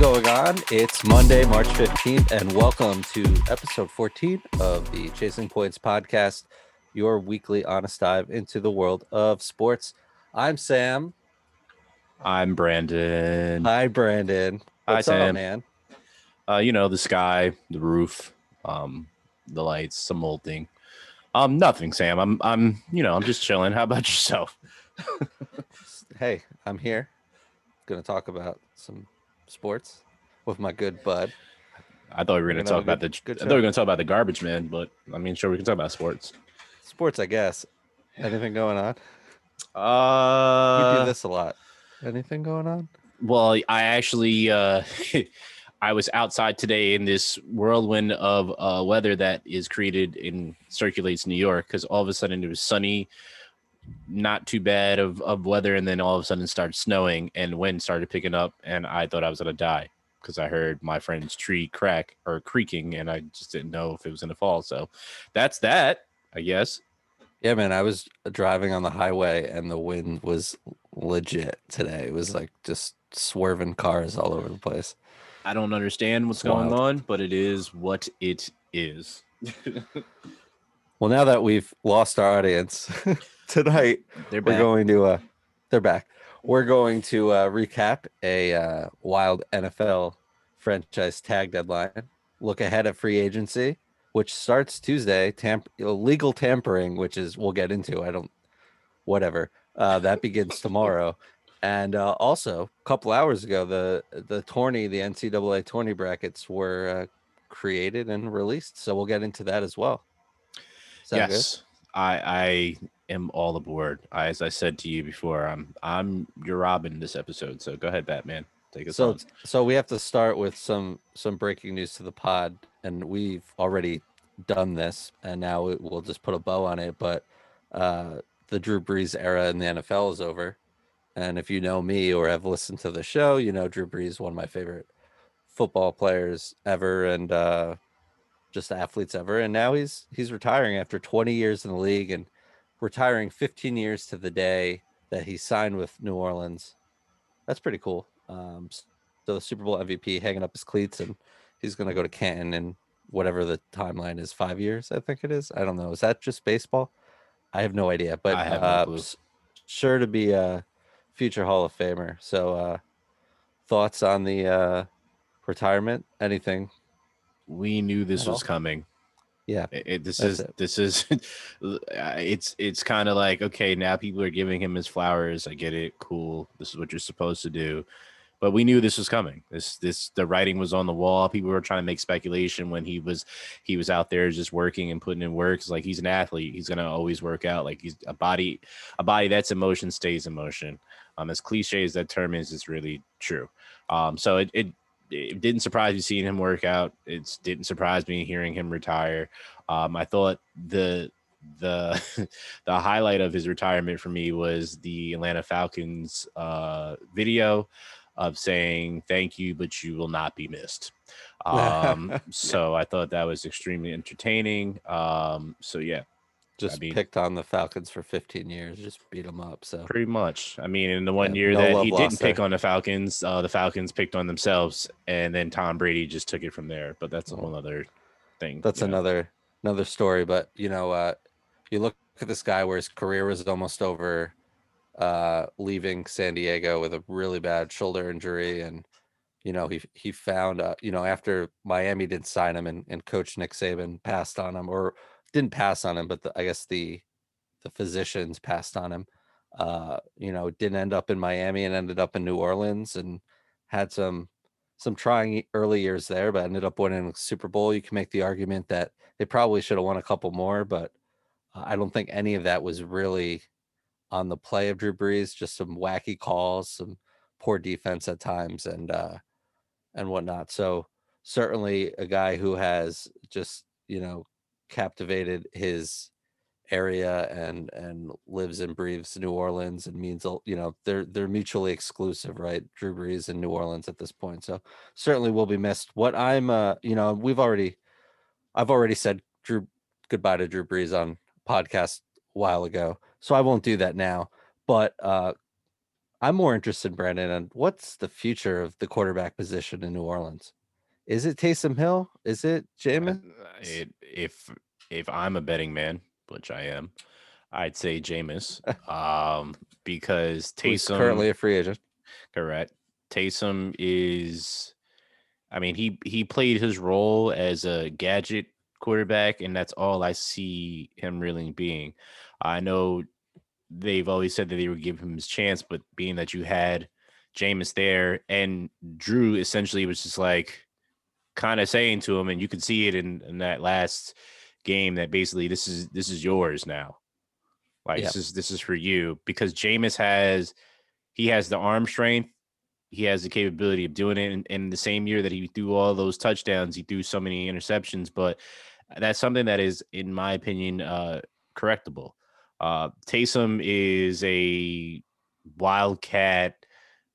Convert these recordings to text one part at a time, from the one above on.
going on? It's Monday, March 15th, and welcome to episode 14 of the Chasing Points podcast, your weekly honest dive into the world of sports. I'm Sam. I'm Brandon. Hi, Brandon. Hi, What's up, Sam. man? Uh, you know, the sky, the roof, um, the lights, some old thing. Um, nothing, Sam. I'm I'm you know, I'm just chilling. How about yourself? Hey, I'm here. Gonna talk about some sports with my good bud. I thought we were gonna gonna talk about good- the good I thought we were gonna talk about the garbage man, but I mean sure we can talk about sports. Sports, I guess. Anything going on? Uh do this a lot. Anything going on? well, I actually uh I was outside today in this whirlwind of uh, weather that is created and circulates New York because all of a sudden it was sunny, not too bad of, of weather, and then all of a sudden it started snowing and wind started picking up, and I thought I was gonna die because I heard my friend's tree crack or creaking, and I just didn't know if it was gonna fall. So that's that, I guess. Yeah, man. I was driving on the highway and the wind was legit today. It was like just swerving cars all over the place. I don't understand what's It's going on, but it is what it is. Well, now that we've lost our audience tonight, They're we're back. going to uh they're back. We're going to uh recap a uh wild NFL franchise tag deadline. Look ahead at free agency, which starts Tuesday. Tamp illegal tampering, which is we'll get into. I don't whatever. Uh that begins tomorrow. And uh, also, a couple hours ago, the the tourney, the NCAA tourney brackets were uh, created and released. So we'll get into that as well. Sound good? yes, I I am all aboard. I, as I said to you before, I'm I'm your Robin this episode. So go ahead, Batman. Take us so on. so we have to start with some some breaking news to the pod and we've already done this and now it, we'll just put a bow on it but uh the drew brees era in the nfl is over and if you know me or have listened to the show you know drew brees one of my favorite football players ever and uh just athletes ever and now he's he's retiring after 20 years in the league and retiring 15 years to the day that he signed with new orleans that's pretty cool. Um, so the Super Bowl MVP hanging up his cleats, and he's going to go to Canton and whatever the timeline is, five years, I think it is. I don't know. Is that just baseball? I have no idea, but no uh, clue. sure to be a future Hall of Famer. So, uh, thoughts on the uh, retirement? Anything? we knew this was all? coming. Yeah. It, it- this is it. this is uh, it's it's kind of like okay now people are giving him his flowers. I get it, cool. This is what you're supposed to do. But we knew this was coming. This this the writing was on the wall. People were trying to make speculation when he was he was out there just working and putting in work. It's like he's an athlete. He's gonna always work out. Like he's a body a body that's emotion stays in motion. Um, as cliche as that term is, it's really true. Um, so it, it it didn't surprise me seeing him work out. It didn't surprise me hearing him retire. Um, I thought the the the highlight of his retirement for me was the Atlanta Falcons uh, video of saying thank you, but you will not be missed. Um, so I thought that was extremely entertaining. Um, so yeah, Just mean- picked on the Falcons for 15 years, just beat them up. So, pretty much. I mean, in the one Yeah, year no that he didn't pick there. on the Falcons, uh, the Falcons picked on themselves, and then Tom Brady just took it from there. But that's a whole other thing. that's you know. another another story but you know uh you look at this guy where his career was almost over uh leaving san diego with a really bad shoulder injury and you know he he found uh you know after miami didn't sign him and, and coach nick saban passed on him or didn't pass on him but the, i guess the the physicians passed on him uh you know didn't end up in miami and ended up in new orleans and had some some trying early years there, but ended up winning a Super Bowl. You can make the argument that they probably should have won a couple more, but uh, I don't think any of that was really on the play of Drew Brees. Just some wacky calls, some poor defense at times, and uh, and whatnot. So certainly a guy who has just you know captivated his area and and lives and breathes New Orleans and means you know they're they're mutually exclusive, right? Drew Brees and New Orleans at this point. So certainly will be missed. What I'm uh you know, we've already I've already said Drew goodbye to Drew Brees on podcast a while ago. So I won't do that now. But uh I'm more interested, Brandon, on what's the future of the quarterback position in New Orleans? Is it Taysom Hill? Is it Jameis? It, if if I'm a betting man, which I am, I'd say Jameis, um, because Who's Taysom currently a free agent. correct. Taysom is, I mean, he he played his role as a gadget quarterback, and that's all I see him really being. I know they've always said that they would give him his chance, but being that you had Jameis there and Drew essentially was just like kind of saying to him, and you could see it in, in that last game that basically this is this is yours now. Like Yeah. this is this is for you because Jameis has he has the arm strength, he has the capability of doing it. And in the same year that he threw all those touchdowns, he threw so many interceptions. But that's something that is, in my opinion, uh, correctable. Uh, Taysom is a wildcat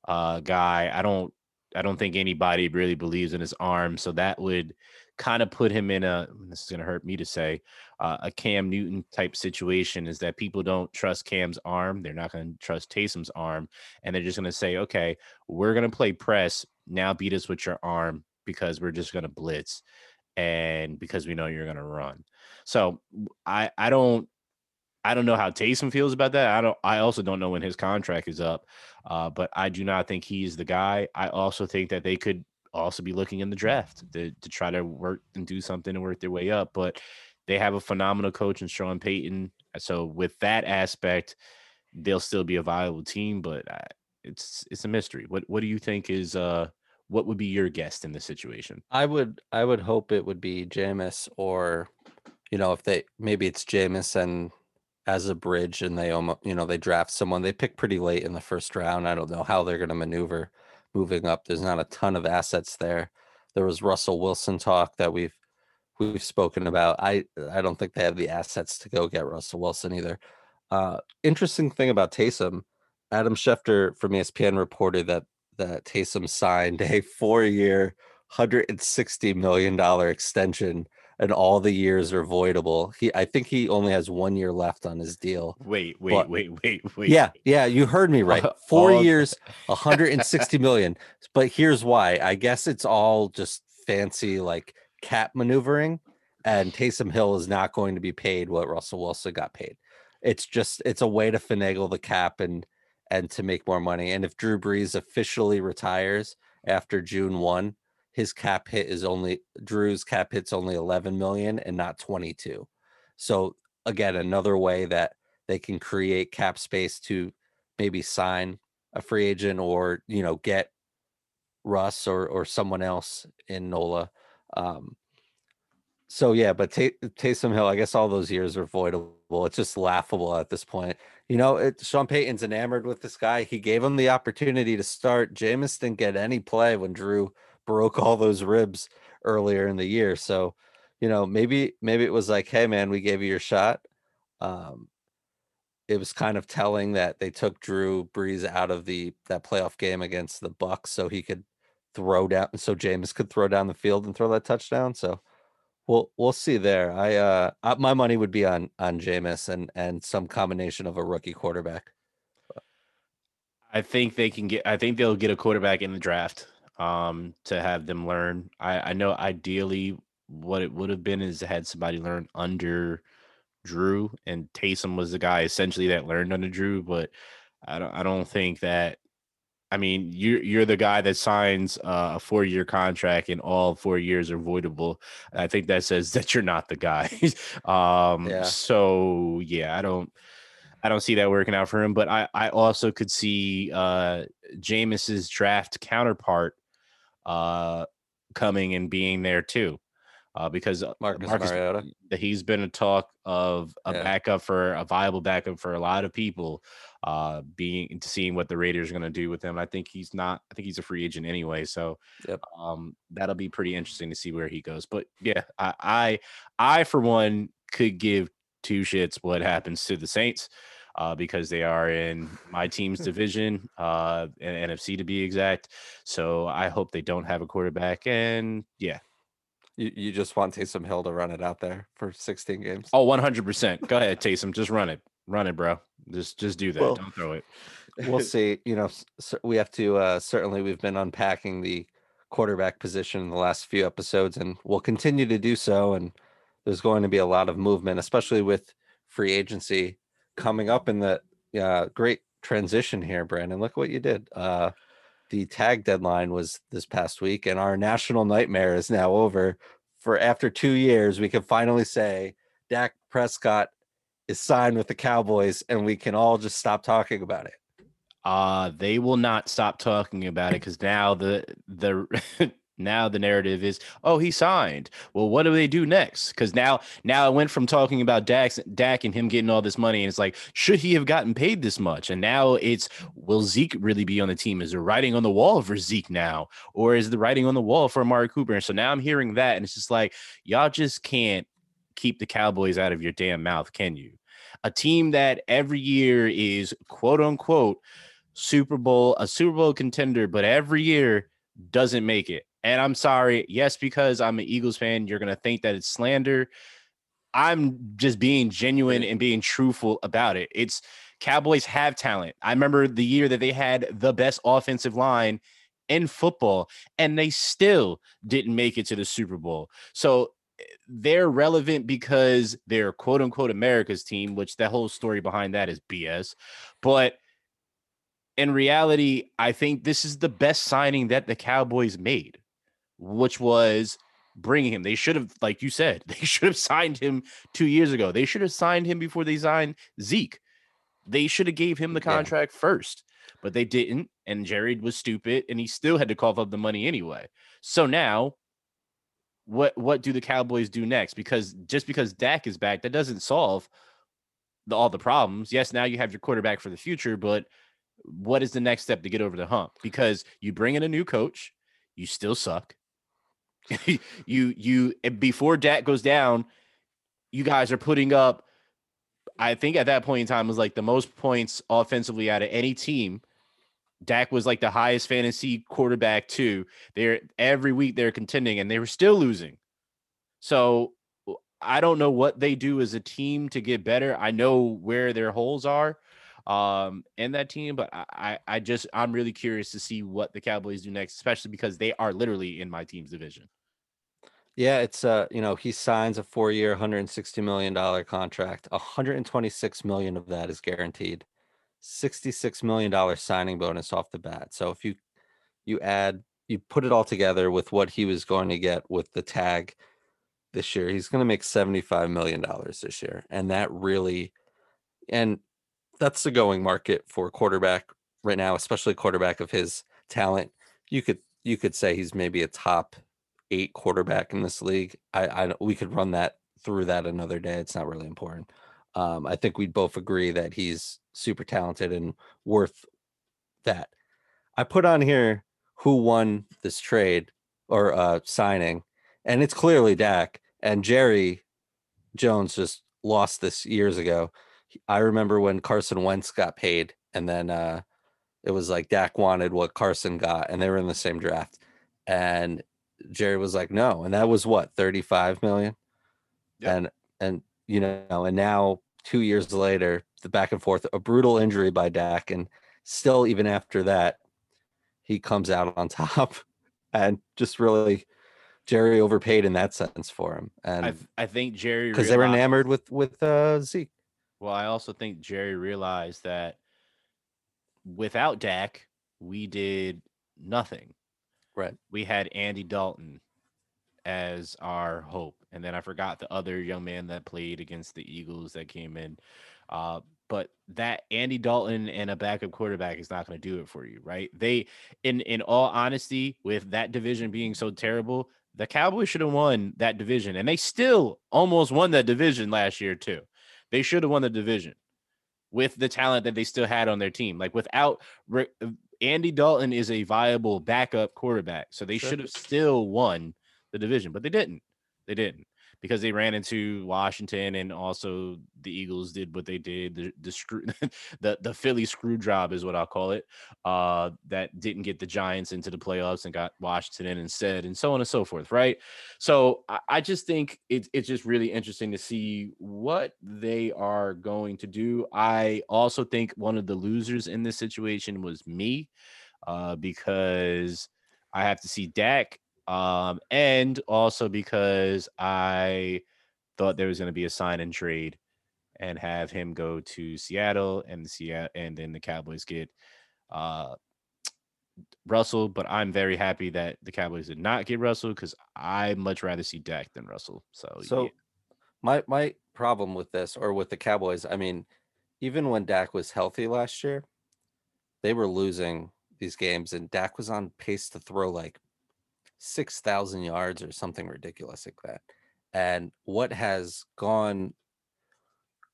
uh, guy. I don't I don't think anybody really believes in his arm, so that would kind of put him in a this is going to hurt me to say uh, a Cam Newton type situation is that people don't trust Cam's arm, they're not going to trust Taysom's arm, and they're just going to say, okay, we're going to play press now, beat us with your arm because we're just going to blitz and because we know you're going to run. So I I don't I don't know how Taysom feels about that. I don't. I also don't know when his contract is up, uh, but I do not think he's the guy. I also think that they could also be looking in the draft to, to try to work and do something and work their way up. But they have a phenomenal coach in Sean Payton. So with that aspect, they'll still be a viable team. But uh, it's it's a mystery. What what do you think is uh what would be your guest in this situation? I would I would hope it would be Jameis or you know if they maybe it's Jameis and as a bridge and they almost you know they draft someone they pick pretty late in the first round. I don't know how they're going to maneuver moving up. There's not a ton of assets there. There was Russell Wilson talk that we've we've spoken about. I I don't think they have the assets to go get Russell Wilson either. Uh interesting thing about Taysom, Adam Schefter from ESPN reported that that Taysom signed a four-year, hundred and sixty million dollar extension, and all the years are voidable. He, I think he only has one year left on his deal. Wait, wait, But- wait, wait, wait. Yeah, yeah, you heard me right. Four all- years, hundred and sixty million. But here's why. I guess it's all just fancy like cap maneuvering, and Taysom Hill is not going to be paid what Russell Wilson got paid. It's just it's a way to finagle the cap and and to make more money. And if Drew Brees officially retires after June one, his cap hit is only Drew's cap hit's only 11 million and not 22. So again, another way that they can create cap space to maybe sign a free agent or you know get Russ or or someone else in Nola. Um, so yeah, but Tay- Taysom Hill, I guess all those years are voidable. It's just laughable at this point. You know, it, Sean Payton's enamored with this guy. He gave him the opportunity to start. Jameis didn't get any play when Drew broke all those ribs earlier in the year. So, you know, maybe maybe it was like, hey man, we gave you your shot. Um, it was kind of telling that they took Drew Brees out of the that playoff game against the Bucs so he could throw down so Jameis could throw down the field and throw that touchdown. So we'll we'll see there. I uh I, my money would be on on Jameis and and some combination of a rookie quarterback. I think they can get. I think they'll get a quarterback in the draft um, to have them learn. I, I know ideally what it would have been is had somebody learn under Drew, and Taysom was the guy essentially that learned under Drew. But I don't. I don't think that. I mean, you're you're the guy that signs uh, a four year contract, and all four years are voidable. I think that says that you're not the guy. um, Yeah. So yeah, I don't. I don't see that working out for him, but I, I also could see uh Jameis's draft counterpart uh coming and being there too. Uh because uh, Marcus, Marcus Mariota. he's been a talk of a Yeah. backup for a viable backup for a lot of people uh being seeing what the Raiders are going to do with him. I think he's not I think he's a free agent anyway, so Yep. um that'll be pretty interesting to see where he goes. But yeah, I I, I for one could give two shits what happens to the Saints uh, because they are in my team's division, uh, NFC to be exact. So I hope they don't have a quarterback. And yeah, You you just want Taysom Hill to run it out there for 16 games. oh, 100%. Go ahead, Taysom. Just run it. Run it, bro. Just just do that. Well, don't throw it. we'll see. You know, we have to uh, certainly we've been unpacking the quarterback position in the last few episodes, and we'll continue to do so. And there's going to be a lot of movement, especially with free agency coming up in the uh, great transition here, Brandon. Look what you did. Uh, the tag deadline was this past week, and our national nightmare is now over. For after two years, we can finally say Dak Prescott is signed with the Cowboys, and we can all just stop talking about it. Uh, they will not stop talking about it because now the the now the narrative is, oh, he signed. Well, what do they do next? Because now now it went from talking about Dax Dak and him getting all this money, and it's like, should he have gotten paid this much? And now it's, will Zeke really be on the team? Is there writing on the wall for Zeke now, or is the writing on the wall for Amari Cooper? And so now I'm hearing that, and it's just like, y'all just can't keep the Cowboys out of your damn mouth, can you? A team that every year is quote unquote Super Bowl, a Super Bowl contender, but every year doesn't make it. And I'm sorry, yes, because I'm an Eagles fan, you're gonna think that it's slander. I'm just being genuine and being truthful about it. It's Cowboys have talent. I remember the year that they had the best offensive line in football, and they still didn't make it to the Super Bowl. So they're relevant because they're quote unquote America's team, which the whole story behind that is BS. But in reality, I think this is the best signing that the Cowboys made, which was bringing him. They should have, like you said, they should have signed him two years ago. They should have signed him before they signed Zeke. They should have gave him the contract yeah. first, but they didn't. And Jared was stupid, and he still had to cough up the money anyway. So now, what what do the Cowboys do next? Because just because Dak is back, that doesn't solve the, all the problems. Yes, now you have your quarterback for the future, but what is the next step to get over the hump? Because you bring in a new coach, you still suck. you you before Dak goes down, you guys are putting up. I think at that point in time was like the most points offensively out of any team. Dak was like the highest fantasy quarterback too. They're every week they're contending and they were still losing. So I don't know what they do as a team to get better. I know where their holes are um, in that team. But I, I just I'm really curious to see what the Cowboys do next, especially because they are literally in my team's division. Yeah, it's uh, you know, he signs a four-year, 160 million dollar contract. 126 million of that is guaranteed. 66 million dollar signing bonus off the bat. So if you you add you put it all together with what he was going to get with the tag this year, he's going to make 75 million dollars this year. And that really and that's the going market for quarterback right now, especially quarterback of his talent. You could you could say he's maybe a top eight quarterback in this league. I, I we could run that through that another day. It's not really important. Um, I think we'd both agree that he's super talented and worth that. I put on here who won this trade or uh, signing, and it's clearly Dak and Jerry Jones just lost this years ago. I remember when Carson Wentz got paid, and then uh, it was like Dak wanted what Carson got, and they were in the same draft. And Jerry was like, no, and that was what 35 million. Yep. And and you know, and now two years later, the back and forth, a brutal injury by Dak, and still even after that, he comes out on top, and just really Jerry overpaid in that sense for him. And I, I think Jerry because they were enamored with with uh, Zeke. Well, I also think Jerry realized that without Dak, we did nothing. Right. We had Andy Dalton as our hope. And then I forgot the other young man that played against the Eagles that came in. Uh, but that Andy Dalton and a backup quarterback is not going to do it for you, right? They, in in all honesty, with that division being so terrible, the Cowboys should have won that division, and they still almost won that division last year too. They should have won the division with the talent that they still had on their team. Like without Andy Dalton is a viable backup quarterback, so they sure. should have still won the division, but they didn't. They didn't because they ran into Washington and also the Eagles did what they did. The the screw the, the Philly screw job is what I'll call it. Uh that didn't get the Giants into the playoffs and got Washington in instead, and so on and so forth, right? So I, I just think it's it's just really interesting to see what they are going to do. I also think one of the losers in this situation was me, uh, because I have to see Dak um, and also because I thought there was going to be a sign and trade and have him go to Seattle and Seattle and then the Cowboys get uh Russell, but I'm very happy that the Cowboys did not get Russell because I much rather see Dak than Russell. So, So yeah. my my problem with this or with the Cowboys, I mean, even when Dak was healthy last year, they were losing these games and Dak was on pace to throw like 6,000 yards or something ridiculous like that. And what has gone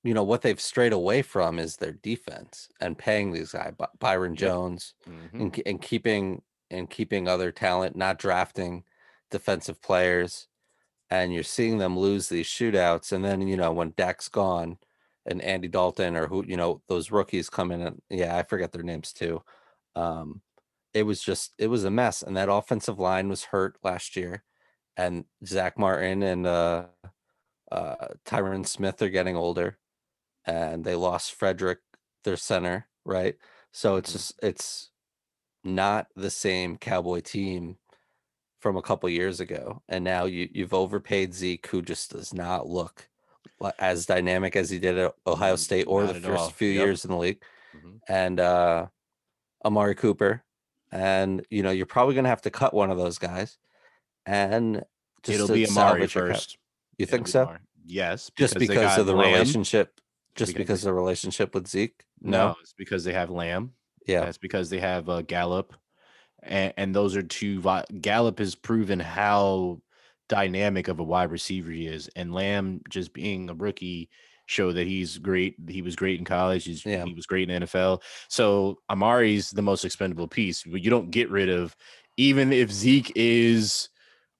you know what they've strayed away from is their defense and paying these guys By- Byron. Jones Mhm. and, and keeping and keeping other talent, not drafting defensive players, and you're seeing them lose these shootouts. And then you know when Dak's gone, and Andy Dalton or who you know those rookies come in and yeah, I forget their names too. Um, it was just it was a mess, and that offensive line was hurt last year, and Zack Martin and uh, uh, Tyron Smith are getting older, and they lost Frederick, their center, right? So it's Mhm. just it's not the same Cowboy team from a couple years ago, and now you you've overpaid Zeke, who just does not look as dynamic as he did at Ohio Mm, State or not the first all. few Yep. years in the league, Mhm. and uh, Amari Cooper, and you know you're probably going to have to cut one of those guys, and just It'll be Amari first. You It'll think so? Amari. Yes, Just because of the Lamb. relationship, just because because they- of the relationship with Zeke? No, it's because they have Lamb. Yeah. That's because they have uh, Gallup, and, and those are two. Gallup has proven how dynamic of a wide receiver he is, and Lamb just being a rookie show that he's great. He was great in college. He's, Yeah. He was great in the NFL. So Amari's the most expendable piece. But you don't get rid of, even if Zeke is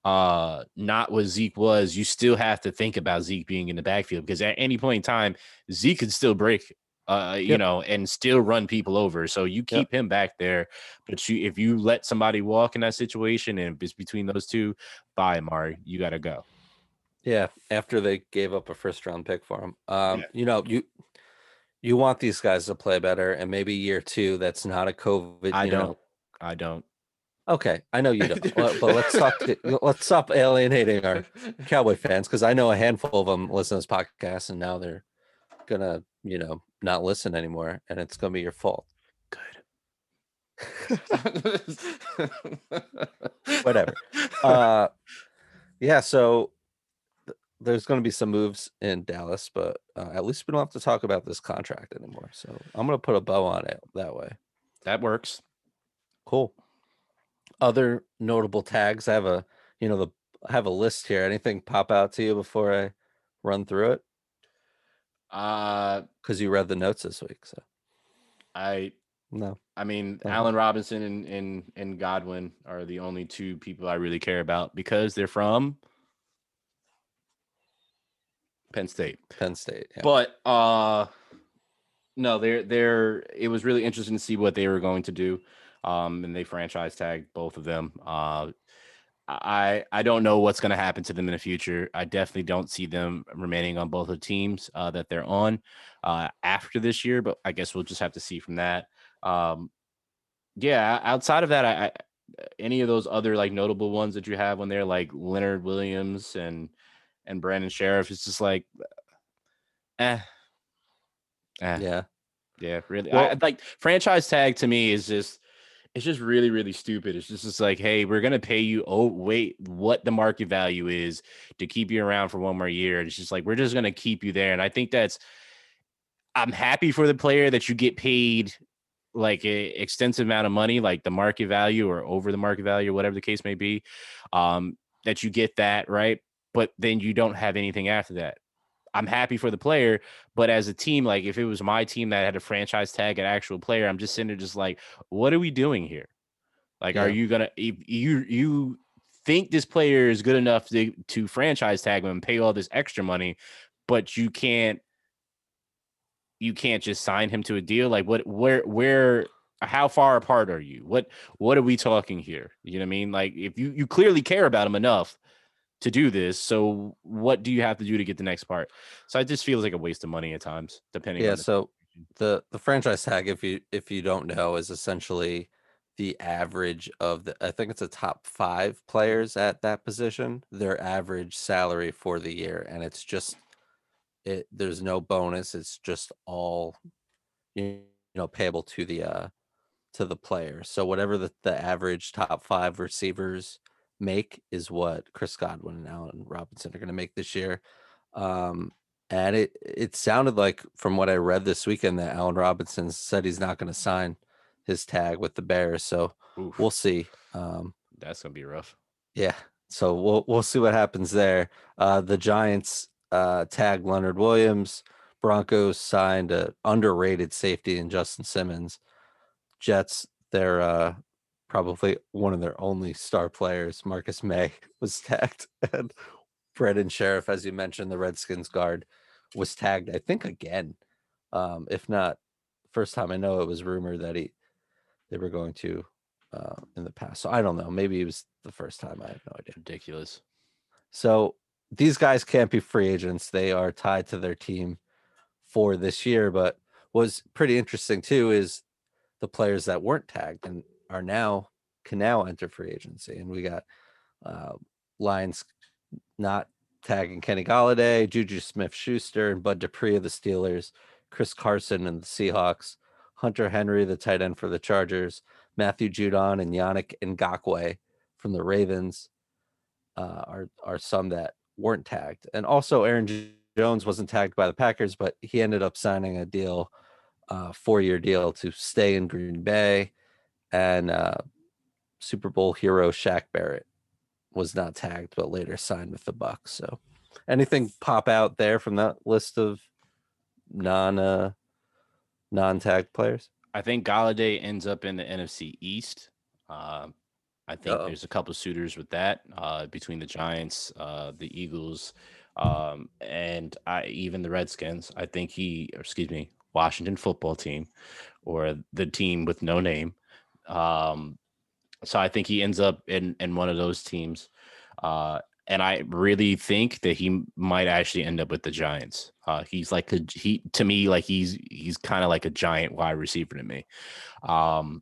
uh not what Zeke was, you still have to think about Zeke being in the backfield because at any point in time, Zeke could still break uh you know and still run people over. So you keep him back there. But you if you let somebody walk in that situation and if it's between those two, bye Amari, you gotta go. Yeah, after they gave up a first round pick for him. Um, Yeah. you know, you you want these guys to play better, and maybe year two, that's not a COVID. I you don't. Know, I don't. okay, I know you don't, but, but let's stop. let's stop alienating our Cowboy fans because I know a handful of them listen to this podcast, and now they're gonna, you know, not listen anymore, and it's gonna be your fault. Good. Whatever. Uh, yeah. So there's going to be some moves in Dallas, but uh, at least we don't have to talk about this contract anymore. So I'm going to put a bow on it that way. that works. Cool. Other notable tags. I have a, you know, the I have a list here. Anything pop out to you before I run through it? Uh Because you read the notes this week. So I no. I mean, Oh. Allen Robinson and, and and Godwin are the only two people I really care about because they're from Penn State. Penn State. Yeah. But uh no, they're they're it was really interesting to see what they were going to do. Um and they franchise tagged both of them. Uh I I don't know what's going to happen to them in the future. I definitely don't see them remaining on both the teams uh, that they're on uh, after this year, but I guess we'll just have to see from that. Um, yeah, outside of that, I, I any of those other like notable ones that you have when they're like Leonard Williams and and Brandon Scherff, is just like, eh, eh yeah. yeah, really. Well- I, like franchise tag to me is just it's just really really stupid. It's just it's like, hey, we're gonna pay you. Oh wait, what the market value is to keep you around for one more year. It's just like we're just gonna keep you there, and I think that's. I'm happy for the player that you get paid like a extensive amount of money, like the market value or over the market value, or whatever the case may be. Um, that you get that right, but then you don't have anything after that. I'm happy for the player, but as a team, like if it was my team that had a franchise tag an actual player, I'm just sitting there just like, what are we doing here? Like, are you gonna if you you think this player is good enough to to franchise tag him and pay all this extra money, but you can't you can't just sign him to a deal. Like what where where how far apart are you? What what are we talking here? You know what I mean? Like if you you clearly care about him enough to do this, so what do you have to do to get the next part? So it just feels like a waste of money at times, depending. Yeah. on the So the the franchise tag, if you if you don't know, is essentially the average of the. I think it's a top five players at that position. Their average salary for the year, and it's just it. There's no bonus. It's just all you know payable to the uh to the player. So whatever the, the average top five receivers make is what Chris Godwin and Allen Robinson are going to make this year. Um, and it it sounded like from what I read this weekend that Allen Robinson said he's not going to sign his tag with the Bears. So Oof, we'll see. Um, that's gonna be rough. yeah. So we'll we'll see what happens there. Uh, the Giants uh, tagged Leonard Williams. Broncos signed a underrated safety in Justin Simmons. Jets, they're uh, probably one of their only star players. Marcus Maye was tagged, and Brandon Scherff, as you mentioned, the Redskins guard, was tagged. I think again, um, if not first time. I know it was rumored that he they were going to uh, in the past. So I don't know. Maybe it was the first time. I have no idea. Ridiculous. So these guys can't be free agents. They are tied to their team for this year. But what's pretty interesting too is the players that weren't tagged and are now can now enter free agency. And we got uh, Lions not tagging Kenny Golladay, Juju Smith Schuster, and Bud Dupree of the Steelers, Chris Carson and the Seahawks, Hunter Henry, the tight end for the Chargers, Matthew Judon and Yannick Ngakoue from the Ravens uh, are are some that weren't tagged. And also Aaron Jones wasn't tagged by the Packers, but he ended up signing a deal, uh, four year deal to stay in Green Bay. And uh, Super Bowl hero Shaq Barrett was not tagged, but later signed with the Bucs. So anything pop out there from that list of non uh, non tagged players? I think Golladay ends up in the NFC East. Uh, I think Uh-oh. there's a couple suitors with that uh, between the Giants, uh, the Eagles, um, and I, even the Redskins. I think he, or excuse me, Washington football team, or the team with no name. Um, so I think he ends up in in one of those teams. Uh, and I really think that he might actually end up with the Giants. Uh, he's like a he to me, like he's he's kind of like a giant wide receiver to me. Um,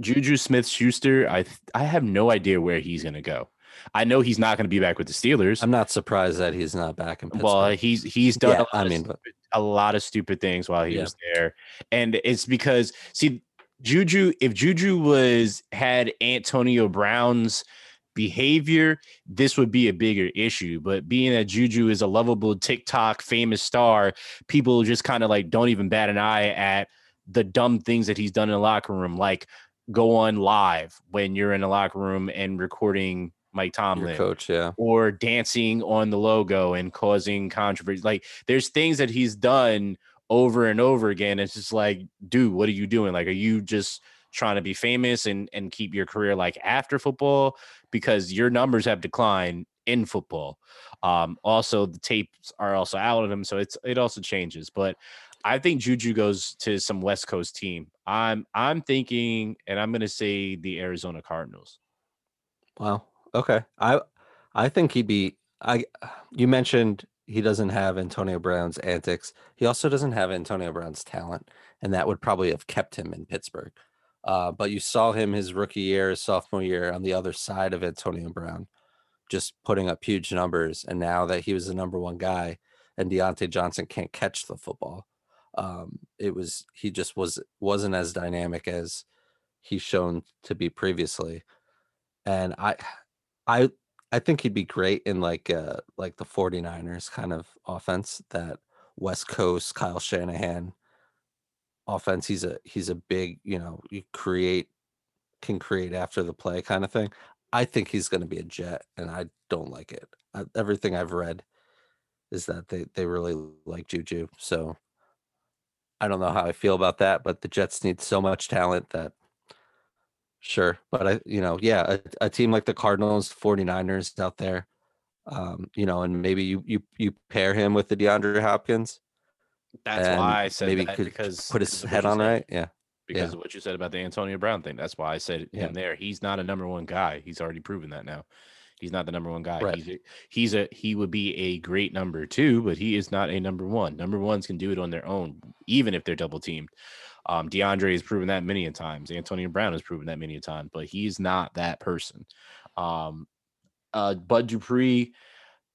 Juju Smith Schuster, I I have no idea where he's gonna go. I know he's not gonna be back with the Steelers. I'm not surprised that he's not back in Pittsburgh. well, he's he's done yeah, a, lot I of mean, stupid- but a lot of stupid things while he Yeah. was there, and it's because see Juju, if Juju was had Antonio Brown's behavior, this would be a bigger issue. But being that Juju is a lovable TikTok famous star, people just kind of like don't even bat an eye at the dumb things that he's done in the locker room, like go on live when you're in the locker room and recording Mike your Tomlin coach, yeah. or dancing on the logo and causing controversy. Like there's things that he's done over and over again. It's just like, dude, what are you doing? Like, are you just trying to be famous and and keep your career like after football? Because your numbers have declined in football. Um, also the tapes are also out of him, so it's it also changes. But I think Juju goes to some West Coast team. I'm I'm thinking, and I'm gonna say the Arizona Cardinals. Wow. Okay. I I think he'd be I you mentioned he doesn't have Antonio Brown's antics. He also doesn't have Antonio Brown's talent, and that would probably have kept him in Pittsburgh. Uh, but you saw him his rookie year, his sophomore year on the other side of Antonio Brown, just putting up huge numbers. And now that he was the number one guy and Diontae Johnson can't catch the football, um, it was he just was wasn't as dynamic as he's shown to be previously. And I I I think he'd be great in like uh like the 49ers kind of offense that West Coast Kyle Shanahan offense. He's a he's a big, you know, you create can create after the play kind of thing. I think he's going to be a jet and I don't like it. I, everything I've read is that they they really like Juju. So I don't know how I feel about that, but the Jets need so much talent that Sure. But I, you know, yeah, a, a team like the Cardinals, 49ers out there, um, you know, and maybe you you you pair him with the DeAndre Hopkins. That's why I said maybe that could because put his head on said. right. Yeah. because Yeah. of what you said about the Antonio Brown thing. That's why I said Yeah. him there. He's not a number one guy. He's already proven that now. He's not the number one guy. Right. He's a, he's a he would be a great number two, but he is not a number one. Number ones can do it on their own, even if they're double teamed. Um, DeAndre has proven that many a times. Antonio Brown has proven that many a times, but he's not that person. Um, uh, Bud Dupree,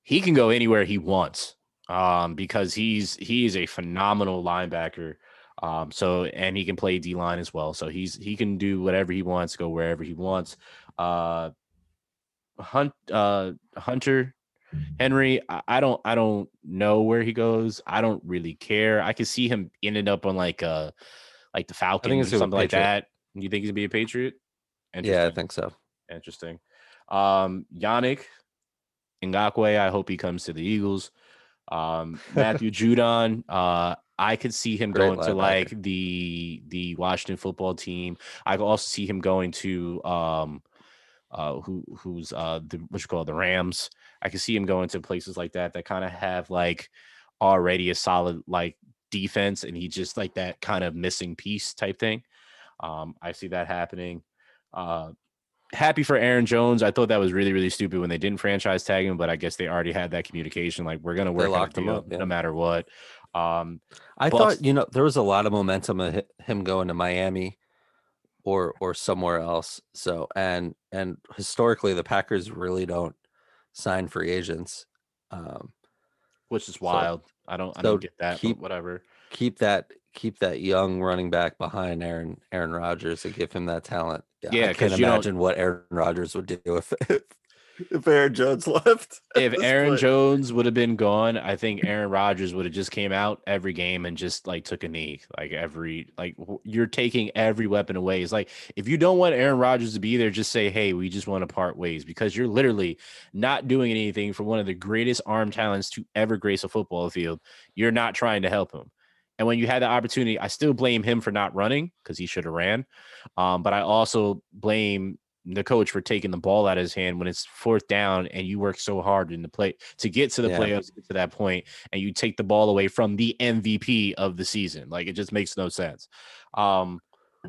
he can go anywhere he wants um, because he's he is a phenomenal linebacker. Um, so and he can play D line as well. So he's he can do whatever he wants, go wherever he wants. Uh, Hunt uh Hunter Henry, I, I don't I don't know where he goes. I don't really care. I could see him ending up on like uh like the Falcons or something like that. You think he's gonna be a Patriot? Yeah, I think so. Interesting. Um, Yannick Ngakoue, I hope he comes to the Eagles. Um, Matthew Judon, uh, I could see him Great going to like the the Washington football team. I could also see him going to um uh who who's uh the what you call it, the Rams. I could see him going to places like that that kind of have like already a solid like defense and he just like that kind of missing piece type thing. Um, I see that happening. Uh happy for Aaron Jones. I thought that was really, really stupid when they didn't franchise tag him, but I guess they already had that communication. Like we're gonna work on a locked him up, yeah. no matter what. Um, I thought, you know, there was a lot of momentum of him going to Miami or or somewhere else. So and and historically the Packers really don't sign free agents. Um which is So- wild. I don't, I so don't get that. keep- whatever. keep that keep that young running back behind Aaron Aaron Rodgers and give him that talent. Yeah, I can't imagine what Aaron Rodgers would do if if, if Aaron Jones left. If Aaron point. Jones would have been gone, I think Aaron Rodgers would have just came out every game and just like took a knee. Like every like you're taking every weapon away. It's like if you don't want Aaron Rodgers to be there, just say, "Hey, we just want to part ways," because you're literally not doing anything for one of the greatest arm talents to ever grace a football field. You're not trying to help him. And when you had the opportunity, I still blame him for not running because he should have ran. Um, but I also blame the coach for taking the ball out of his hand when it's fourth down and you work so hard in the play to get to the Yeah. playoffs to that point and you take the ball away from the MVP of the season. Like it just makes no sense. Um,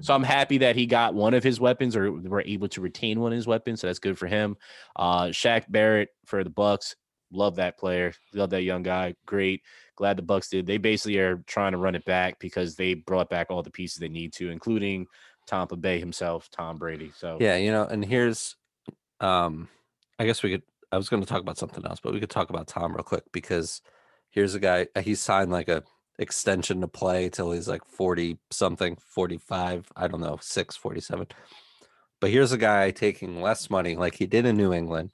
so I'm happy that he got one of his weapons or were able to retain one of his weapons. So that's good for him. Uh Shaq Barrett for the Bucs. Love that player. Love that young guy. Great. Glad the Bucs did. They basically are trying to run it back because they brought back all the pieces they need to, including Tampa Bay himself, Tom Brady. So Yeah, you know, and here's um I guess we could I was going to talk about something else, but we could talk about Tom real quick because here's a guy He signed like a extension to play till he's like 40 something, 45, I don't know, 6, 47. But here's a guy taking less money like he did in New England.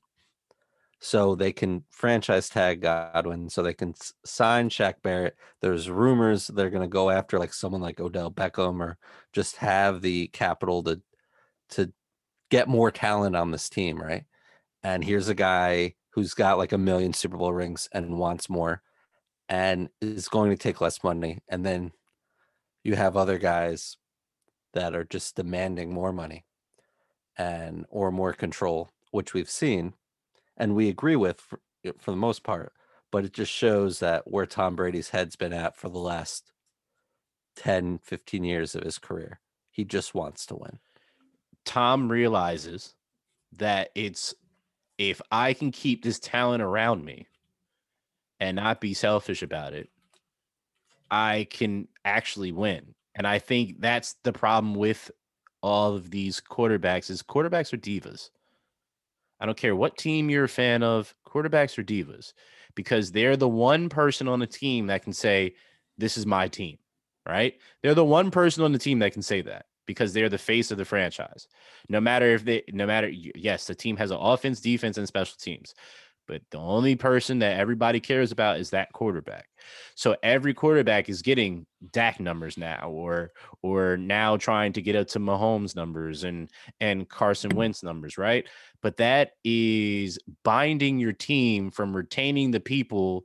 So they can franchise tag Godwin, so they can sign Shaq Barrett. There's rumors they're going to go after like someone like Odell Beckham or just have the capital to to get more talent on this team, right? And here's a guy who's got like a million Super Bowl rings and wants more and is going to take less money. And then you have other guys that are just demanding more money and or more control, which we've seen and we agree with for, for the most part. But it just shows that where Tom Brady's head's been at for the last 10, 15 years of his career. He just wants to win. Tom realizes that it's if I can keep this talent around me and not be selfish about it, I can actually win. And I think that's the problem with all of these quarterbacks is quarterbacks are divas. I don't care what team you're a fan of, quarterbacks are divas because they're the one person on the team that can say, This is my team, right? They're the one person on the team that can say that because they're the face of the franchise. No matter if they, no matter, yes, the team has an offense, defense, and special teams, but the only person that everybody cares about is that quarterback. So every quarterback is getting Dak numbers now, or or now trying to get up to Mahomes numbers and and Carson Wentz numbers, right? But that is binding your team from retaining the people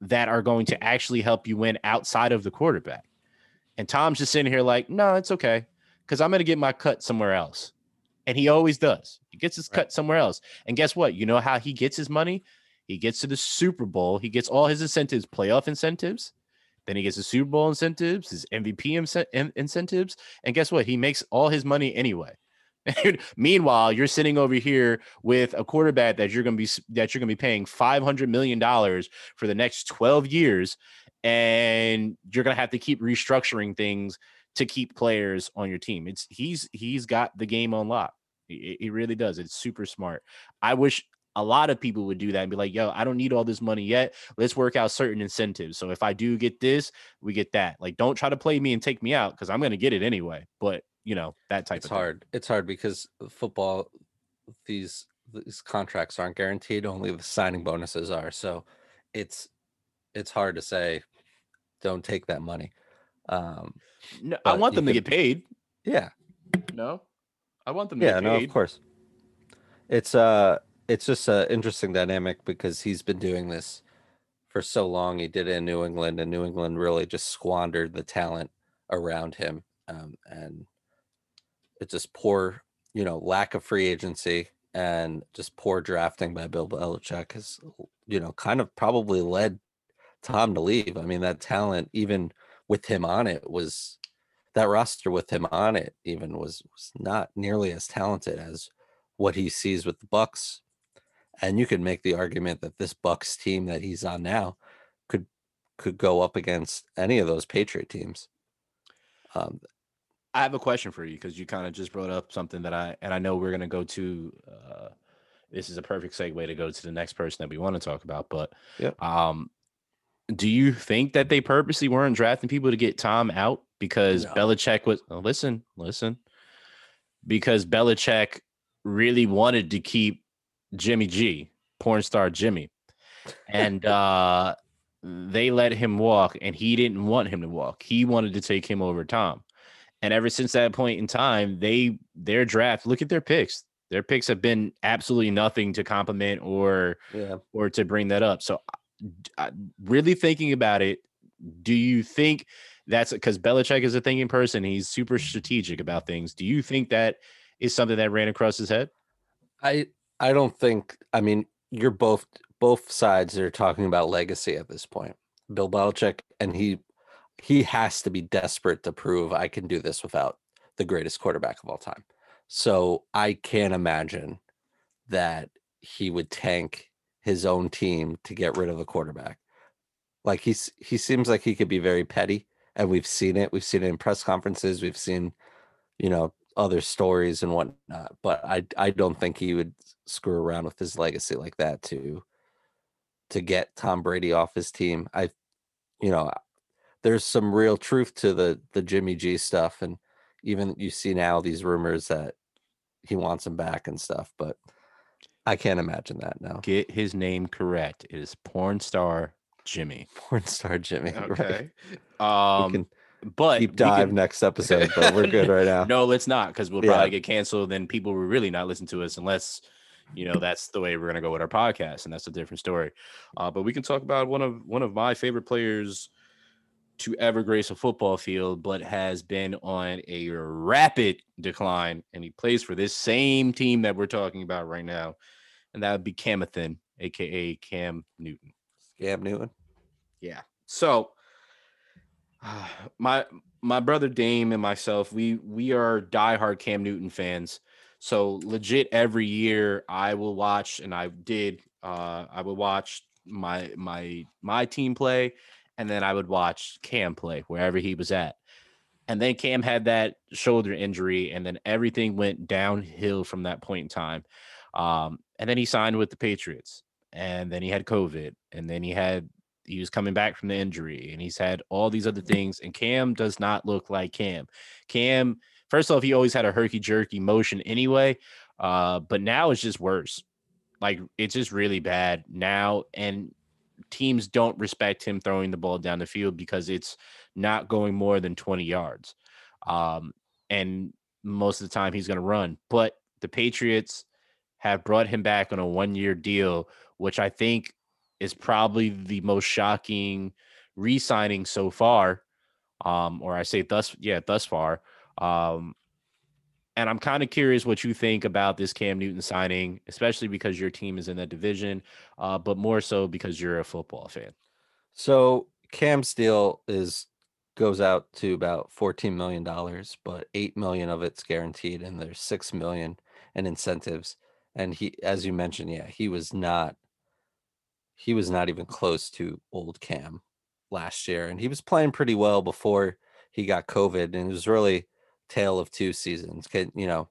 that are going to actually help you win outside of the quarterback. And Tom's just sitting here like, no, it's okay. because I'm going to get my cut somewhere else. And he always does. He gets his Right. cut somewhere else. And guess what? You know how he gets his money? He gets to the Super Bowl. He gets all his incentives, playoff incentives. Then he gets his Super Bowl incentives, his MVP in- incentives. And guess what? He makes all his money anyway. Meanwhile, you're sitting over here with a quarterback that you're going to be that you're going to be paying 500 million dollars for the next 12 years and you're going to have to keep restructuring things to keep players on your team. It's he's he's got the game on lock. He, he really does. It's super smart. I wish a lot of people would do that and be like, "Yo, I don't need all this money yet. Let's work out certain incentives. So if I do get this, we get that. Like, don't try to play me and take me out because I'm going to get it anyway." But you know that type It's of thing. hard. It's hard because football, these these contracts aren't guaranteed. Only the signing bonuses are. So, it's it's hard to say, don't take that money. Um, No, I want them to could- get paid. yeah, No, I want them to yeah, get no, of course. It's uh, it's just an interesting dynamic because he's been doing this for so long. He did it in New England, and New England really just squandered the talent around him, um, and it's just poor, you know, lack of free agency and just poor drafting by Bill Belichick has, you know, kind of probably led Tom to leave. I mean, that talent, even with him on it, was that roster with him on it, even was was not nearly as talented as what he sees with the Bucs. And you could make the argument that this Bucs team that he's on now could could go up against any of those Patriot teams. Um, I have a question for you because you kind of just brought up something that I and I know we're gonna go to. Uh, this is a perfect segue to go to the next person that we want to talk about. But Yep. um, do you think that they purposely weren't drafting people to get Tom out because No. Belichick was? oh, listen, listen, because Belichick really wanted to keep Jimmy G, porn star Jimmy, and uh, they let him walk, and he didn't want him to walk. He wanted to take him over Tom. And ever since that point in time, they their draft. Look at their picks. Their picks have been absolutely nothing to compliment or yeah. or to bring that up. So, I- Uh, really thinking about it, do you think that's because Belichick is a thinking person? He's super strategic about things. Do you think that is something that ran across his head? I I don't think I mean you're both both sides are talking about legacy at this point. Bill Belichick and he he has to be desperate to prove I can do this without the greatest quarterback of all time. So I can't imagine that he would tank his own team to get rid of a quarterback. Like he's he seems like he could be very petty and we've seen it. We've seen it in press conferences, we've seen you know other stories and whatnot. But I I don't think he would screw around with his legacy like that to to get Tom Brady off his team. I you know there's some real truth to the the Jimmy G stuff and even you see now these rumors that he wants him back and stuff, but I can't imagine that now. Get his name correct. It is porn star Jimmy. Porn star Jimmy. Right. Okay. We Um, can but deep dive can- next episode, but we're good right now. No, let's not, because we'll Yeah. probably get canceled. Then people will really not listen to us unless, you know, that's the way we're gonna go with our podcast, and that's a different story. Uh, but we can talk about one of one of my favorite players to ever grace a football field, but has been on a rapid decline, and he plays for this same team that we're talking about right now, and that would be Camathan, aka Cam Newton. Cam Newton. Yeah. So my my brother Dame and myself, we we are diehard Cam Newton fans. So legit every year I will watch and I did uh I would watch my my my team play and then I would watch Cam play wherever he was at. And then Cam had that shoulder injury and then everything went downhill from that point in time. Um and then he signed with the Patriots and then he had COVID and then he had he was coming back from the injury and he's had all these other things and Cam does not look like Cam. Cam first off he always had a herky jerky motion anyway uh but now it's just worse. Like it's just really bad now and teams don't respect him throwing the ball down the field because it's not going more than 20 yards. Um and most of the time he's going to run, but the Patriots have brought him back on a one-year deal which I think is probably the most shocking re-signing so far. Um, or I say thus, yeah, thus far. Um, and I'm kind of curious what you think about this Cam Newton signing, especially because your team is in that division, uh, but more so because you're a football fan. So Cam's deal is goes out to about fourteen million dollars, but eight million of it's guaranteed, and there's six million in incentives. And he, as you mentioned, yeah, he was not he was not even close to old Cam last year, and he was playing pretty well before he got COVID, and it was really tale of two seasons. Can you know,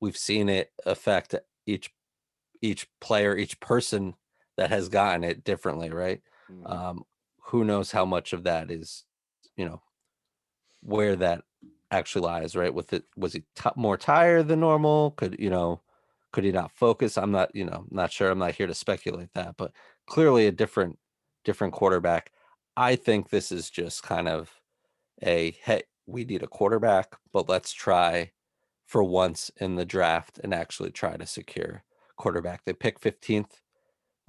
we've seen it affect each each player, each person that has gotten it differently, right? Mm-hmm. Um, who knows how much of that is, you know, where that actually lies, right? With it, was he t- more tired than normal? Could you know, could he not focus? I'm not, you know, not sure. I'm not here to speculate that, but clearly a different, different quarterback. I think this is just kind of a hey, we need a quarterback, but let's try for once in the draft and actually try to secure quarterback. They pick 15th.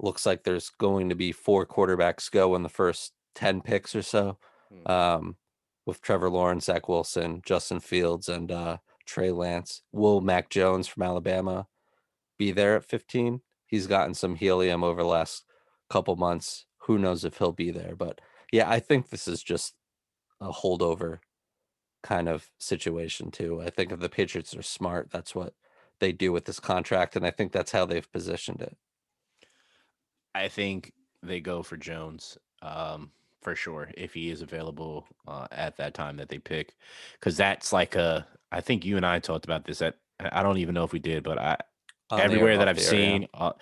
Looks like there's going to be four quarterbacks go in the first 10 picks or so. Hmm. Um, with Trevor Lawrence, Zach Wilson, Justin Fields, and uh, Trey Lance. Will Mac Jones from Alabama be there at 15? He's gotten some helium over the last couple months. Who knows if he'll be there? But yeah, I think this is just a holdover kind of situation too. I think if the Patriots are smart, that's what they do with this contract, and I think that's how they've positioned it. I think they go for Jones um, for sure if he is available uh, at that time that they pick, because that's like a. I think you and I talked about this. At I don't even know if we did, but I everywhere that I've the air, yeah. seen, uh,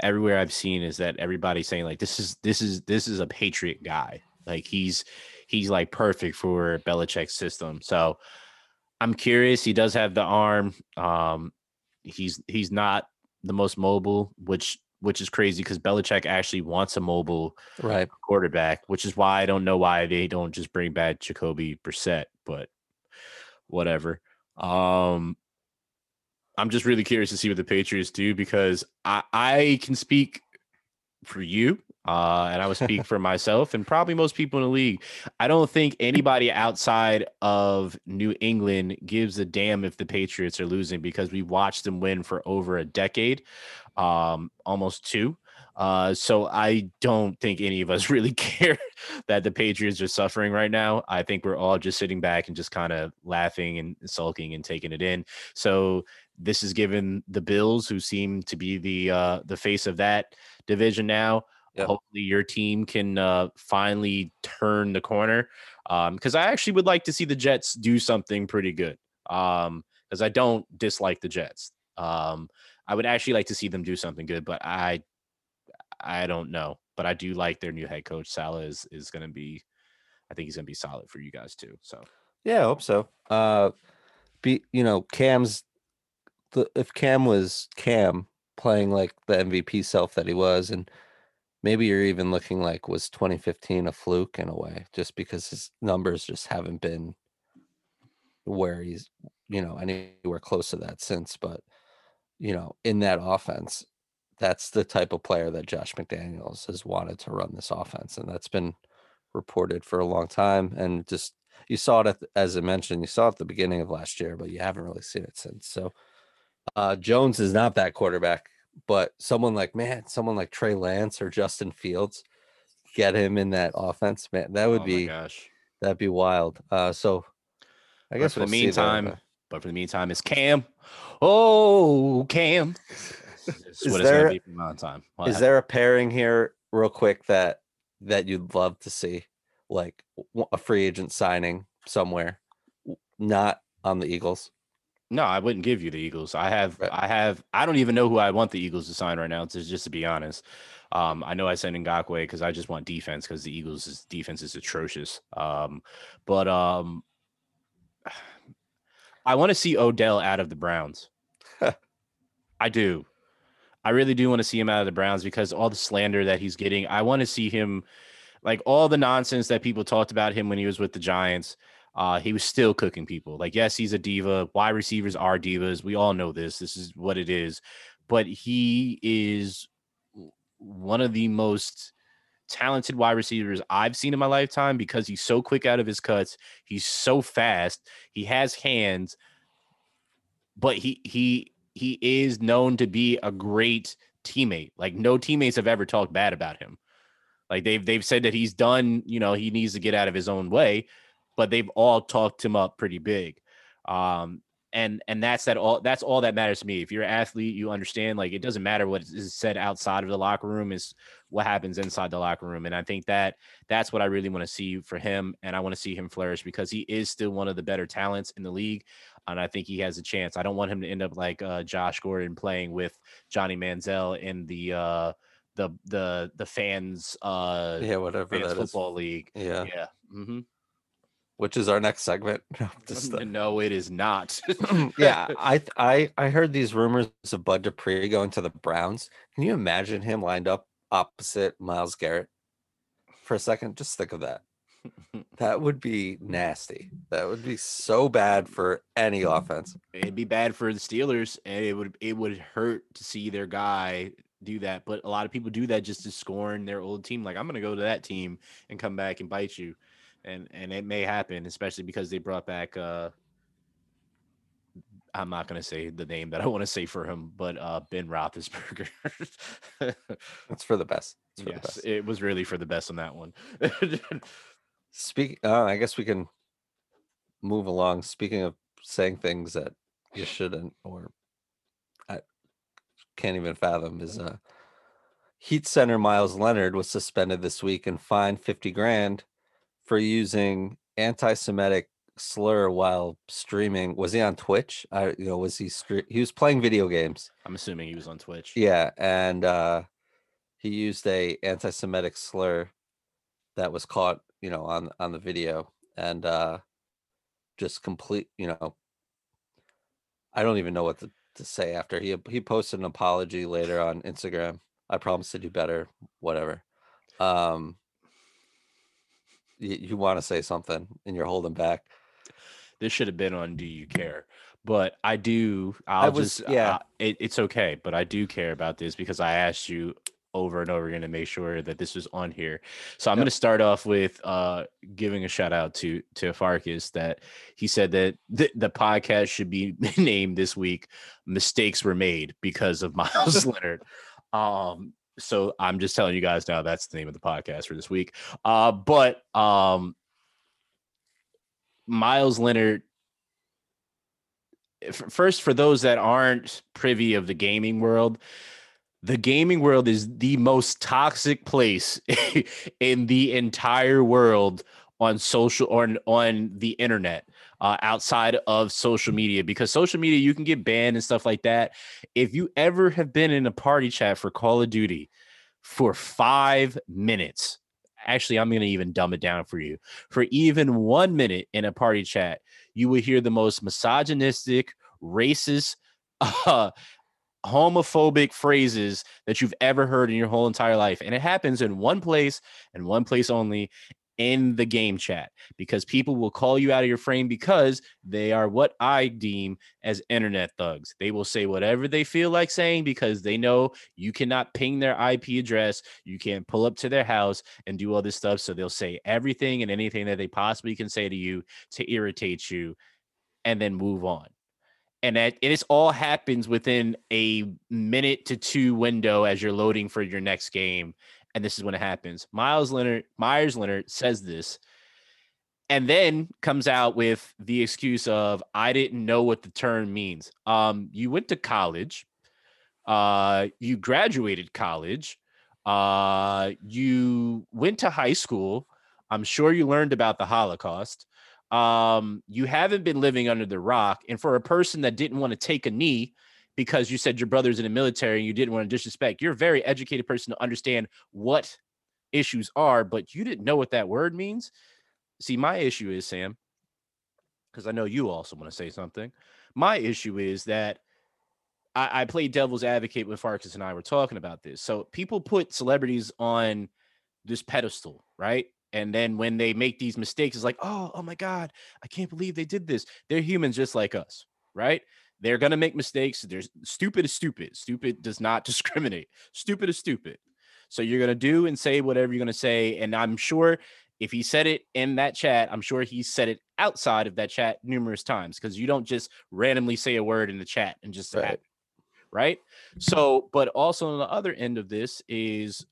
everywhere I've seen is that everybody's saying like this is this is this is a Patriot guy. Like he's he's like perfect for Belichick's system. So I'm curious. He does have the arm. Um, he's he's not the most mobile, which which is crazy because Belichick actually wants a mobile right. quarterback, which is why I don't know why they don't just bring back Jacoby Brissett, but whatever. Um, I'm just really curious to see what the Patriots do because I, I can speak for you, uh, and I would speak for myself and probably most people in the league. I don't think anybody outside of New England gives a damn if the Patriots are losing because we watched them win for over a decade, um, almost two. Uh, so I don't think any of us really care that the Patriots are suffering right now. I think we're all just sitting back and just kind of laughing and sulking and taking it in. So this is given the Bills, who seem to be the uh, the face of that division now. Yep. Hopefully, your team can uh, finally turn the corner. Because I actually would like to see the Jets do something pretty good. Because I don't dislike the Jets. Um, I would actually like to see them do something good, but I I don't know. But I do like their new head coach. Salah is is going to be. I think he's going to be solid for you guys too. So Yeah, I hope so. Uh, be you know, Cam's the if Cam was Cam playing like the MVP self that he was, and maybe you're even looking like was 2015 a fluke in a way, just because his numbers just haven't been where he's you know anywhere close to that since. But you know, in that offense, that's the type of player that Josh McDaniels has wanted to run this offense, and that's been reported for a long time. And just you saw it at, as I mentioned, you saw it at the beginning of last year, but you haven't really seen it since. So uh, Jones is not that quarterback, but someone like man, someone like Trey Lance or Justin Fields, get him in that offense, man, that would Oh be gosh. that'd be wild. Uh, so I guess for the we'll there, meantime, but- for the meantime, it's Cam. Oh, Cam. Is there- gonna be from time. Is there a pairing here, real quick, that that you'd love to see, like a free agent signing somewhere, not on the Eagles? No, I wouldn't give you the Eagles. I have, Right. I have, I don't even know who I want the Eagles to sign right now. To just to be honest, um, I know I said Ngakoue because I just want defense because the Eagles' defense is atrocious. Um, but um, I want to see Odell out of the Browns. I do. I really do want to see him out of the Browns because all the slander that he's getting. I want to see him, like all the nonsense that people talked about him when he was with the Giants. Uh, he was still cooking people. Like, yes, he's a diva. Wide receivers are divas. We all know this. This is what it is. But he is one of the most talented wide receivers I've seen in my lifetime because he's so quick out of his cuts. He's so fast. He has hands. but he he he is known to be a great teammate. Like no teammates have ever talked bad about him. Like they've they've said that he's done, you know, he needs to get out of his own way, but they've all talked him up pretty big. Um, and and that's that all that's all that matters to me. If you're an athlete, you understand like it doesn't matter what is said outside of the locker room is what happens inside the locker room. And I think that that's what I really want to see for him. And I want to see him flourish because he is still one of the better talents in the league. And I think he has a chance. I don't want him to end up like uh, Josh Gordon playing with Johnny Manziel in the uh the the the fans uh Yeah, whatever fans that is. football league. Yeah. Yeah. hmm Which is our next segment. Just, no, it is not. yeah, I I I heard these rumors of Bud Dupree going to the Browns. Can you imagine him lined up opposite Myles Garrett for a second? Just think of that. That would be nasty. That would be so bad for any offense. It'd be bad for the Steelers, and it would it would hurt to see their guy do that. But a lot of people do that just to scorn their old team. Like I'm gonna go to that team and come back and bite you, and and it may happen, especially because they brought back. uh I'm not gonna say the name that I want to say for him, but uh Ben Roethlisberger. It's for the best. It's for the yes, best. it was really for the best on that one. Speak. Uh, I guess we can move along. Speaking of saying things that you shouldn't, or I can't even fathom, is uh, Heat Center Miles Leonard was suspended this week and fined fifty grand for using anti-Semitic slur while streaming. Was he on Twitch? I, you know, was he? Stre- he was playing video games. I'm assuming he was on Twitch. Yeah, and uh, he used a anti-Semitic slur that was caught, you know, on on the video, and uh, just complete, you know, I don't even know what to, to say after he he posted an apology later on Instagram. I promise to do better, whatever. Um, you, you want to say something and you're holding back. this should have been on do you care but i do i'll I was- just yeah. uh, it, it's okay but i do care about this because i asked you over and over again to make sure that this was on here so i'm Yep. going to start off with uh giving a shout out to to farkas that he said that the, the podcast should be named this week mistakes were made because of miles leonard um so i'm just telling you guys now that's the name of the podcast for this week uh but um Miles Leonard. f- First, for those that aren't privy of the gaming world, the gaming world is the most toxic place in the entire world on social or on the internet uh, outside of social media because social media you can get banned and stuff like that if you ever have been in a party chat for call of duty for five minutes actually i'm going to even dumb it down for you for even one minute in a party chat you will hear the most misogynistic racist uh, homophobic phrases that you've ever heard in your whole entire life. And it happens in one place and one place only in the game chat because people will call you out of your frame because they are what I deem as internet thugs. They will say whatever they feel like saying because they know you cannot ping their IP address, you can't pull up to their house and do all this stuff. So they'll say everything and anything that they possibly can say to you to irritate you and then move on and that and this all happens within a minute to two window as you're loading for your next game and this is when it happens. Miles leonard meyers leonard says this and then comes out with the excuse of i didn't know what the term means. Um you went to college uh you graduated college uh you went to high school. I'm sure you learned about the holocaust. Um you haven't been living under the rock and for a person that didn't want to take a knee because you said your brother's in the military and you didn't want to disrespect you're a very educated person to understand what issues are but you didn't know what that word means see my issue is sam because i know you also want to say something my issue is that I, I played devil's advocate when Farkas and I were talking about this. So people put celebrities on this pedestal, right? And then when they make these mistakes, it's like, oh, oh my God, I can't believe they did this. They're humans just like us, right? They're gonna make mistakes. There's stupid is stupid. Stupid does not discriminate. Stupid is stupid. So you're gonna do and say whatever you're gonna say. And I'm sure if he said it in that chat, I'm sure he said it outside of that chat numerous times because you don't just randomly say a word in the chat and just Right. happen, right? So, but also on the other end of this is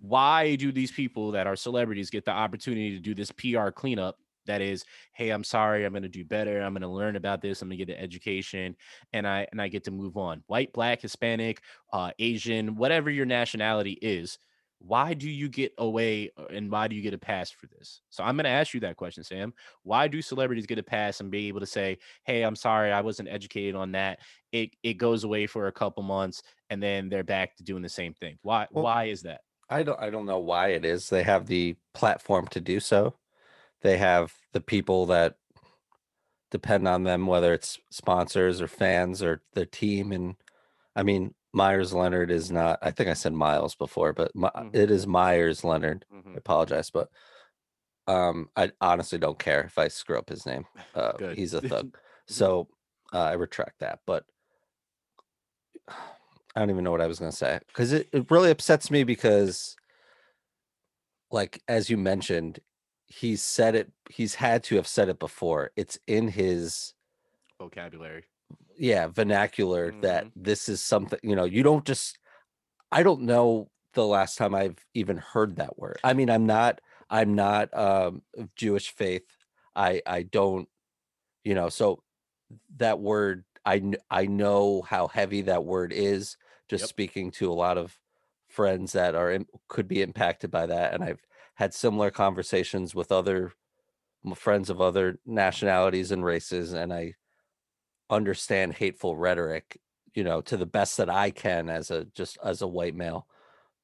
why do these people that are celebrities get the opportunity to do this PR cleanup? That is, hey, I'm sorry, I'm gonna do better. I'm gonna learn about this. I'm gonna get an education, and I and I get to move on. White, black, Hispanic, uh, Asian, whatever your nationality is, why do you get away uh, and why do you get a pass for this? So I'm going to ask you that question, Sam. Why do celebrities get a pass and be able to say, "Hey, I'm sorry, I wasn't educated on that." It it goes away for a couple months and then they're back to doing the same thing. Why Well- why is that? I don't I don't know why it is. They have the platform to do so. They have the people that depend on them, whether it's sponsors or fans or their team. And I mean, Meyers Leonard is not. I think I said Miles before, but My, Mhm. it is Meyers Leonard. I Mhm. apologize, but um, I honestly don't care if I screw up his name. Uh, he's a thug. So uh, I retract that. But I don't even know what I was going to say because it, it really upsets me because, like, as you mentioned, he's said it, he's had to have said it before. It's in his, Vocabulary. yeah, vernacular that Mhm. this is something, you know, you don't just, I don't know the last time I've even heard that word. I mean, I'm not, I'm not um, of Jewish faith. I, I don't, you know, so that word I I know how heavy that word is just Yep. speaking to a lot of friends that are in, could be impacted by that and I've had similar conversations with other friends of other nationalities and races and I understand hateful rhetoric you know to the best that I can as a just as a white male.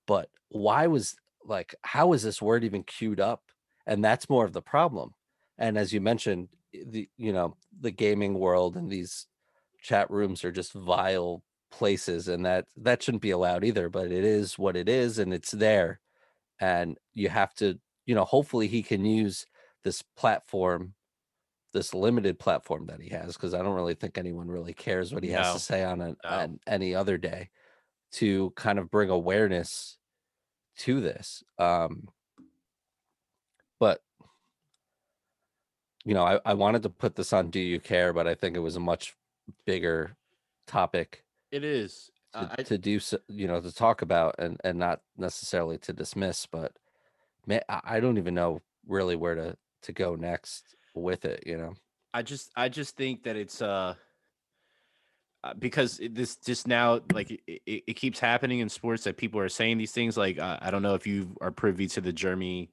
But why was like how is this word even queued up? And that's more of the problem. And as you mentioned the you know the gaming world and these chat rooms are just vile places and that that shouldn't be allowed either but it is what it is and it's there and you have to you know hopefully he can use this platform this limited platform that he has because i don't really think anyone really cares what he has to say on, an, No. on any other day to kind of bring awareness to this um but you know I, I wanted to put this on do you care but i think it was a much bigger topic It is. To, I, to do so you know to talk about and and not necessarily to dismiss but man i don't even know really where to to go next with it you know I just I just think that it's uh uh, because this just now like it, it, keeps happening in sports that people are saying these things like uh, I don't know if you are privy to the Jeremy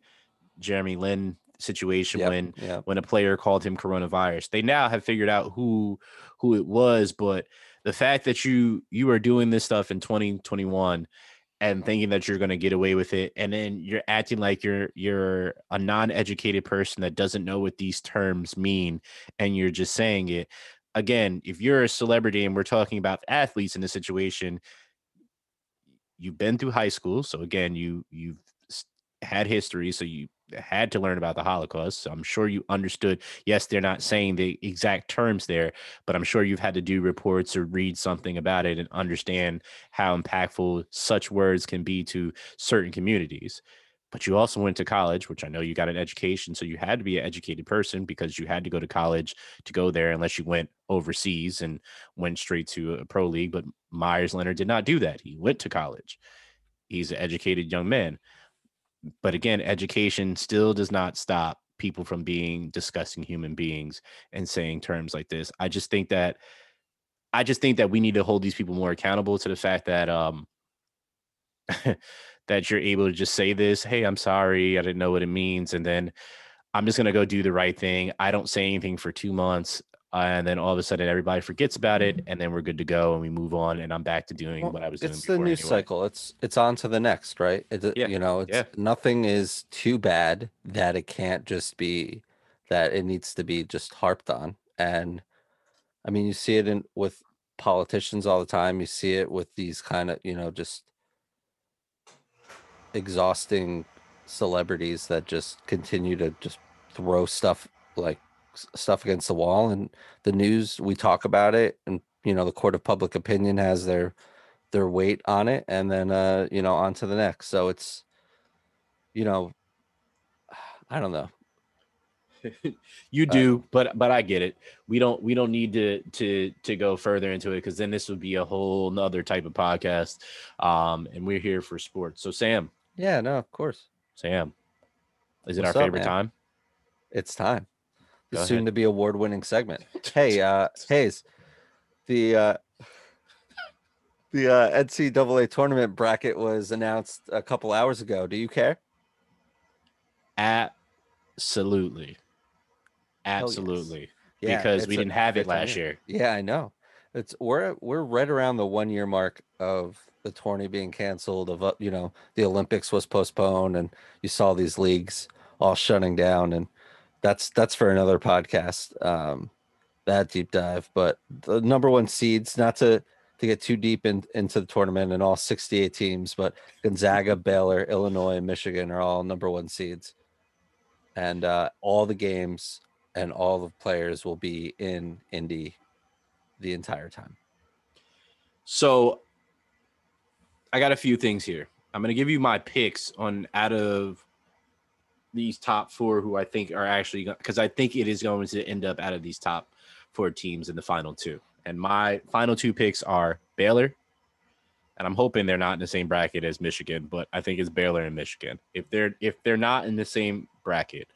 Jeremy Lin situation Yep, when yeah when a player called him coronavirus. They now have figured out who who it was, but the fact that you you are doing this stuff in 2021 and thinking that you're going to get away with it and then you're acting like you're you're a non-educated person that doesn't know what these terms mean and you're just saying it. Again if you're a celebrity and we're talking about athletes in this situation you've been through high school so again you you've had history so you had to learn about the holocaust so i'm sure you understood. Yes they're not saying the exact terms there but i'm sure you've had to do reports or read something about it and understand how impactful such words can be to certain communities. But you also went to college which i know you got an education so you had to be an educated person because you had to go to college to go there unless you went overseas and went straight to a pro league but meyers leonard did not do that. He went to college. He's an educated young man but again education still does not stop people from being disgusting human beings and saying terms like this. I just think that i just think that we need to hold these people more accountable to the fact that um that you're able to just say this hey i'm sorry i didn't know what it means and then i'm just going to go do the right thing. I don't say anything for two months and then all of a sudden everybody forgets about it mm-hmm. and then we're good to go and we move on and i'm back to doing Well, what i was doing it's the news anyway. cycle. It's it's on to the next right? It, Yeah, you know it's yeah. nothing is too bad that it can't just be that it needs to be just harped on. And i mean you see it in with politicians all the time. You see it with these kind of you know just exhausting celebrities that just continue to just throw stuff like stuff against the wall and the news we talk about it and you know the court of public opinion has their their weight on it and then uh you know on to the next so it's you know I don't know. you do, but but I get it. We don't we don't need to to to go further into it because then this would be a whole nother type of podcast. Um, and we're here for sports. So Sam, Yeah, no, of course. Sam, is it What's our up, favorite man? time? It's time. The Go soon ahead. to be award winning segment. Hey, uh Hayes, the uh the uh NCAA tournament bracket was announced a couple hours ago. Do you care? Absolutely, yes. absolutely. Yeah, because we a didn't have it good time, last year. Yeah, I know. It's we're we're right around the one year mark of the tourney being canceled. Of uh, you know the Olympics was postponed, and you saw these leagues all shutting down, and that's that's for another podcast. Um, that deep dive, but the number one seeds, not to to get too deep in, into the tournament and all 68 teams, but Gonzaga, Baylor, Illinois, and Michigan are all number one seeds, and uh, all the games and all the players will be in Indy the entire time. So I got a few things here. I'm gonna give you my picks on out of these top four who I think are actually because I think it is going to end up out of these top four teams in the final two. And my final two picks are Baylor, and I'm hoping they're not in the same bracket as Michigan, but I think it's Baylor and Michigan. If they're if they're not in the same bracket,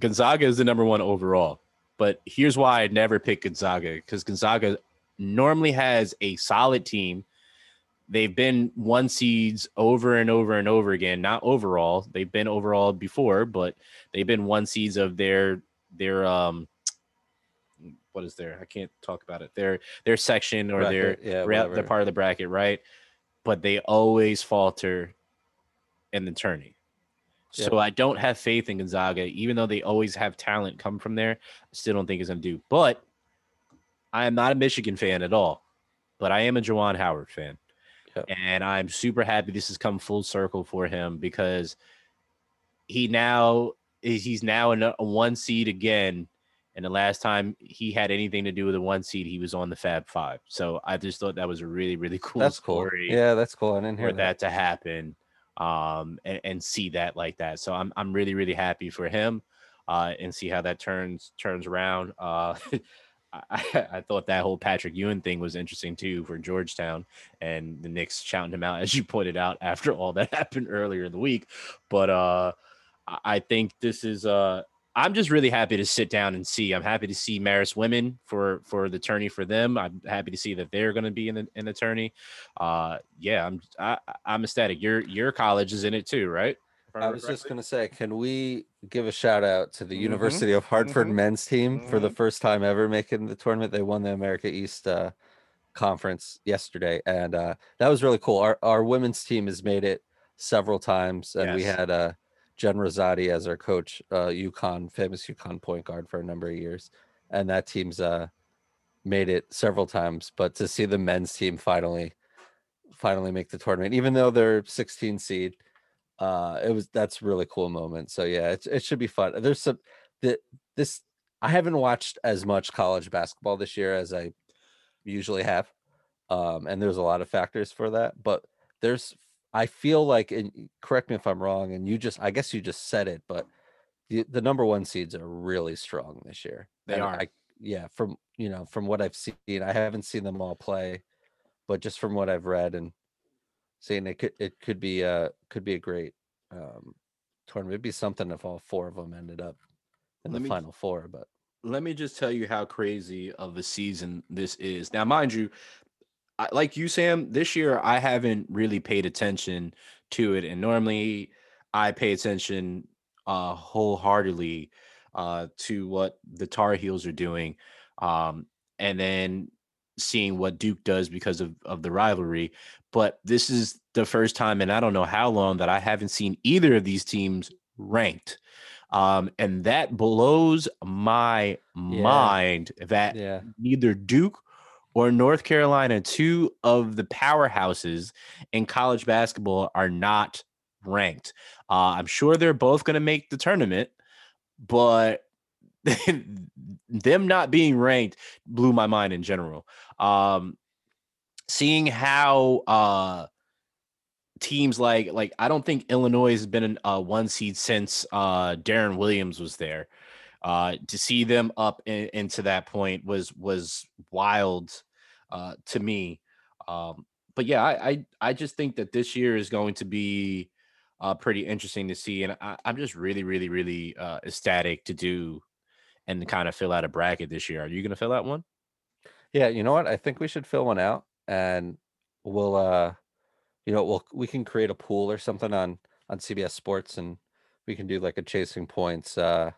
Gonzaga is the number one overall. But here's why I never pick Gonzaga because Gonzaga normally has a solid team. They've been one seeds over and over and over again. Not overall, they've been overall before, but they've been one seeds of their their um what is there? I can't talk about it. Their their section or their Bracket, yeah, ra- whatever. they're part of the bracket, right? But they always falter in the tourney. So I don't have faith in Gonzaga, even though they always have talent come from there. I still don't think it's gonna do. But I am not a Michigan fan at all, but I am a Juwan Howard fan. Yep. And I'm super happy this has come full circle for him because he now is he's now in a, one seed again. And the last time he had anything to do with a one seed, he was on the Fab Five. So I just thought that was a really, really cool that's cool. Yeah, that's cool. I didn't hear for that. that to happen um and, and see that like that so i'm i'm really really happy for him uh and see how that turns turns around uh I, I thought that whole Patrick Ewing thing was interesting too for Georgetown and the Knicks shouting him out as you pointed out after all that happened earlier in the week. But uh I- I think this is uh I'm just really happy to sit down and see. I'm happy to see Maris women for for the tourney for them. I'm happy to see that they're going to be in the in the tourney. Uh, yeah, I'm I, I'm ecstatic. Your your college is in it too, right? I was just going to say, can we give a shout out to the Mhm, University of Hartford mhm, men's team for the mhm. first time ever making the tournament? They won the America East uh, conference yesterday, and uh, that was really cool. Our our women's team has made it several times, and we had uh, Jen Rizzotti as our coach, uh, UConn, famous UConn point guard for a number of years, and that team's uh, made it several times. But to see the men's team finally finally make the tournament, even though they're 16 seed uh it was that's a really cool moment so yeah it, it should be fun there's some the this i haven't watched as much college basketball this year as i usually have um and there's a lot of factors for that but there's i feel like and correct me if i'm wrong and you just i guess you just said it but the, the number one seeds are really strong this year They And are. I, yeah from you know from what i've seen i haven't seen them all play but just from what i've read and saying it could it could be uh could be a great um tournament. It'd be something if all four of them ended up in Let the me- final four. But let me just tell you how crazy of a season this is. Now, mind you, I, like you, Sam, this year I haven't really paid attention to it, and normally I pay attention uh, wholeheartedly uh, to what the Tar Heels are doing, um, and then seeing what Duke does because of of the rivalry. But this is the first time, and I don't know how long that I haven't seen either of these teams ranked. Um, and that blows my mind that yeah, neither Duke or North Carolina, two of the powerhouses in college basketball, are not ranked. Uh, I'm sure they're both going to make the tournament, but them not being ranked blew my mind in general. Um, seeing how uh, teams like like I don't think Illinois has been a uh, one seed since uh Deron Williams was there. Uh, to see them up in, into that point was was wild uh, to me. Um, but yeah, I, I, I just think that this year is going to be uh, pretty interesting to see, and I, am just really really really uh, ecstatic to do and kind of fill out a bracket this year. Are you going to fill out one? Yeah, you know what? I think we should fill one out, and we'll uh, you know, we'll we can create a pool or something on on CBS Sports, and we can do like a chasing points uh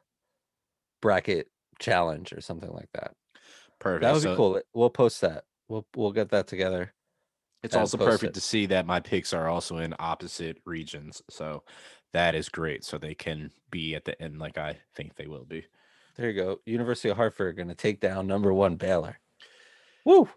bracket challenge or something like that. Perfect. That would so, be cool. We'll post that. We'll we'll get that together. It's also perfect it. to see that my picks are also in opposite regions. So that is great. So they can be at the end like I think they will be. There you go. University of Hartford going to take down number one Baylor. Woo.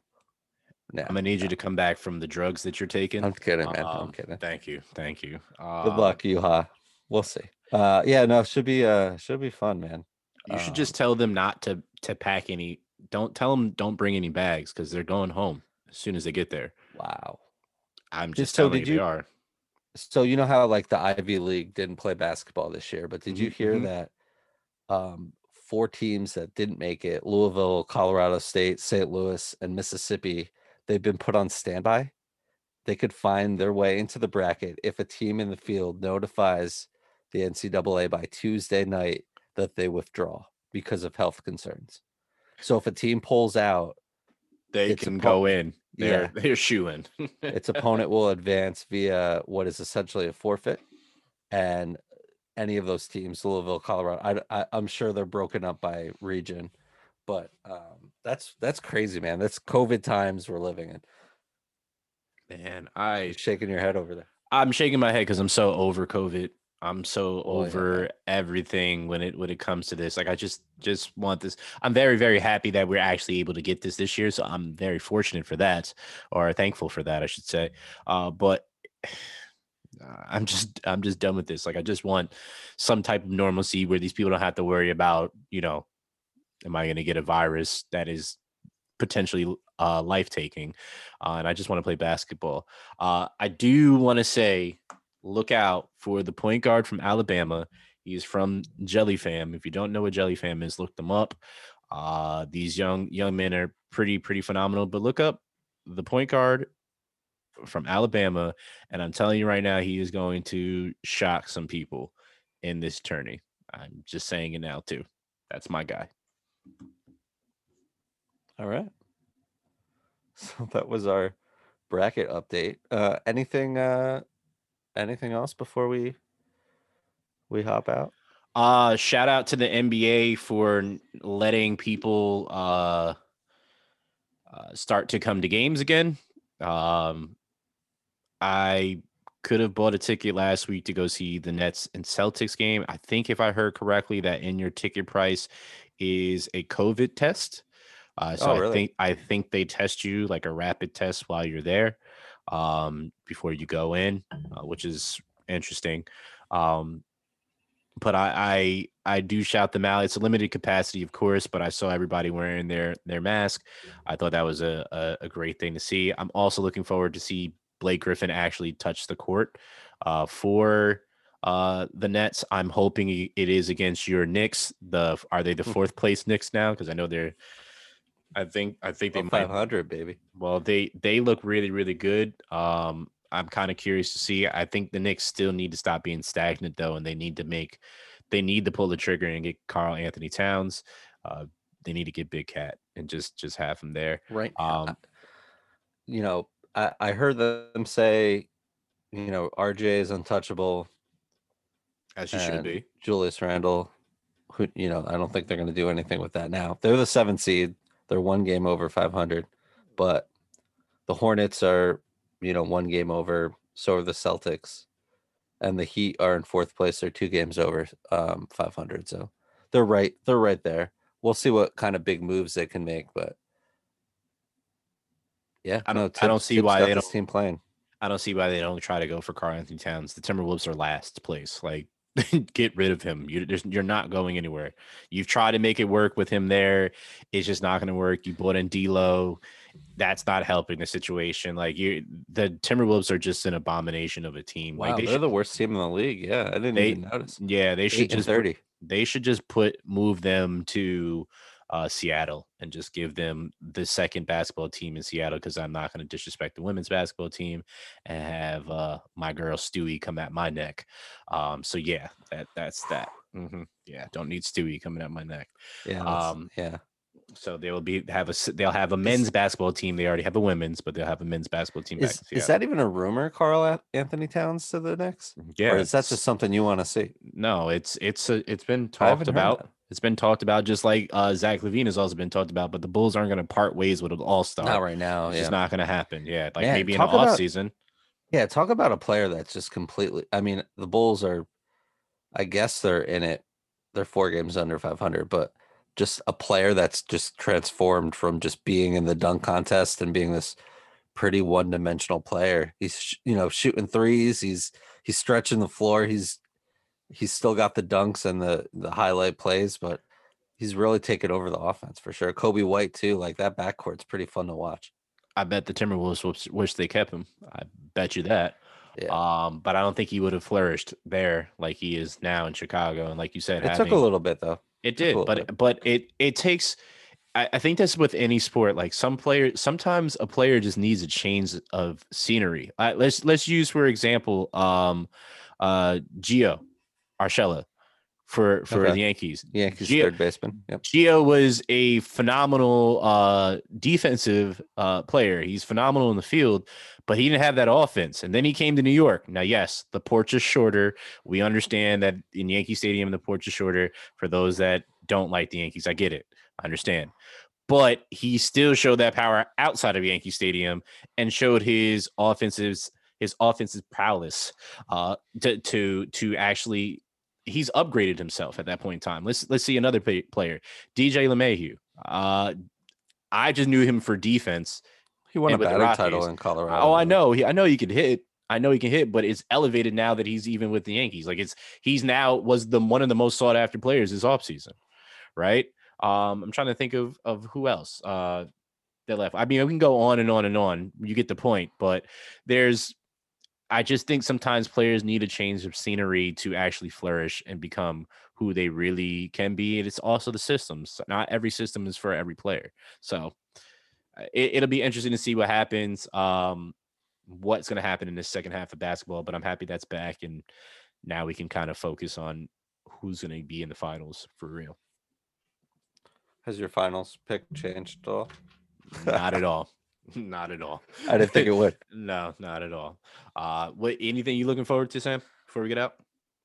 No, I'm gonna need no. you to come back from the drugs that you're taking. I'm kidding, man. Um, I'm kidding. Thank you, thank you. Uh, Good luck, Yuha. We'll see. Uh, yeah, no, should be uh, should be fun, man. You should just um tell them not to to pack any. Don't tell them don't bring any bags because they're going home as soon as they get there. Wow. I'm just so telling did you, they are. So you know how like the Ivy League didn't play basketball this year, but did you hear mm-hmm. that um four teams that didn't make it, Louisville, Colorado State, St. Louis, and Mississippi, they've been put on standby. They could find their way into the bracket if a team in the field notifies the NCAA by Tuesday night that they withdraw because of health concerns. So if a team pulls out, they can go in. They're yeah. they're shooing. its opponent will advance via what is essentially a forfeit, and any of those teams, Louisville, Colorado, I, I am sure they're broken up by region, but um, that's that's crazy, man. That's COVID times we're living in. Man, I shaking your head over there. I'm shaking my head because I'm so over COVID. I'm so oh, over yeah. everything when it when it comes to this. Like I just just want this. I'm very very happy that we're actually able to get this this year. So I'm very fortunate for that, or thankful for that, I should say. Uh, but I'm just I'm just done with this. Like I just want some type of normalcy where these people don't have to worry about you know, am I going to get a virus that is potentially uh, life taking, uh, and I just want to play basketball. Uh, I do want to say look out for the point guard from Alabama. He's from Jelly Fam. If you don't know what Jelly Fam is, look them up. Uh, these young young men are pretty pretty phenomenal. But look up the point guard from Alabama, and I'm telling you right now, he is going to shock some people in this tourney. I'm just saying it now too. That's my guy. All right. So that was our bracket update. Uh anything uh anything else before we we hop out? Uh shout out to the NBA for letting people uh, uh start to come to games again. Um I could have bought a ticket last week to go see the Nets and Celtics game. I think if I heard correctly that in your ticket price is a COVID test. Uh, so oh, really? I think I think they test you like a rapid test while you're there um, before you go in, uh, which is interesting. Um, but I, I I do shout them out. It's a limited capacity, of course, but I saw everybody wearing their their mask. I thought that was a, a, a great thing to see. I'm also looking forward to see Blake Griffin actually touched the court uh, for uh, the Nets. I'm hoping it is against your Knicks. The are they the hmm. fourth place Knicks now? Because I know they're I think I think they might 500 baby. Well, they they look really really good. Um, I'm kind of curious to see. I think the Knicks still need to stop being stagnant though, and they need to make they need to pull the trigger and get Karl-Anthony Towns. Uh, they need to get Big Cat and just just have him there. Right. Um, you know, I I heard them say, you know, RJ is untouchable. As he should be. Julius Randle, who you know, I don't think they're going to do anything with that now. They're the seven seed. They're one game over 500, but the Hornets are, you know, one game over. So are the Celtics, and the Heat are in fourth place. They're two games over um, 500. So they're right. They're right there. We'll see what kind of big moves they can make, but yeah, I don't. No, I don't see why they don't team playing. I don't see why they don't try to go for Karl-Anthony Towns. The Timberwolves are last place. Like get rid of him. You, you're not going anywhere. You've tried to make it work with him there. It's just not going to work. You brought in D'Lo. That's not helping the situation. Like you, the Timberwolves are just an abomination of a team. Wow, like they are the worst team in the league. Yeah, I didn't They- even notice. yeah, they should just thirty. they should just put move them to uh, Seattle and just give them the second basketball team in Seattle because I'm not going to disrespect the women's basketball team and have uh, my girl Stewie come at my neck. Um, so yeah, that that's that. hmm Yeah, don't need Stewie coming at my neck. Yeah, Um, yeah. So they will be have a they'll have a men's basketball team. They already have a women's, but they'll have a men's basketball team. Is, is that even a rumor, Karl Anthony Towns to the Knicks? yeah? or is that just something you want to see? no? It's it's a, it's been talked about. It's been talked about, just like uh, Zach LaVine has also been talked about. But the Bulls aren't going to part ways with an All Star. Not right now. It's Yeah. just not going to happen. Yeah, like Man, maybe in the off about- season. Yeah, talk about a player that's just completely. I mean, the Bulls are, I guess they're in it. They're four games under 500, but just a player that's just transformed from just being in the dunk contest and being this pretty one-dimensional player. He's sh- you know shooting threes. He's he's stretching the floor. He's he's still got the dunks and the the highlight plays, but he's really taken over the offense for sure. Coby White too. Like that backcourt's pretty fun to watch. I bet the Timberwolves wish, they kept him. I bet you that. Yeah. Um, but I don't think he would have flourished there like he is now in Chicago. And like you said, It took a little bit though. It did, but but it it takes. I, I think that's with any sport. Like some player, sometimes a player just needs a change of scenery. Uh, let's let's use for example, um, uh, Gio Urshela for for Okay. the Yankees. Yankees Gio- third baseman. Yep. Gio was a phenomenal uh, defensive uh, player. He's phenomenal in the field, but he didn't have that offense. And then he came to New York. Now, yes, the porch is shorter. We understand that in Yankee Stadium, the porch is shorter. For those that don't like the Yankees, I get it. I understand. But he still showed that power outside of Yankee Stadium and showed his offensive his offensive prowess uh, to to to actually he's upgraded himself at that point in time. Let's let's see another play, player, DJ LeMahieu. Uh, I just knew him for defense. He won a batting title in Colorado. Oh, I know. He, I know he can hit. I know he can hit, but it's elevated now that he's even with the Yankees. Like it's he's now was the one of the most sought after players this offseason, right? Um, I'm trying to think of of who else uh that left. I mean, we can go on and on and on. You get the point, but there's I just think sometimes players need a change of scenery to actually flourish and become who they really can be. And it's also the systems. Not every system is for every player. So uh, it, it'll be interesting to see what happens. Um, what's going to happen in this second half of basketball, but I'm happy that's back. And now we can kind of focus on who's going to be in the finals for real. Has your finals pick changed at all? Not at all. Not at all. I didn't think it would. No, not at all. Uh, what anything you looking forward to, Sam? Before we get out,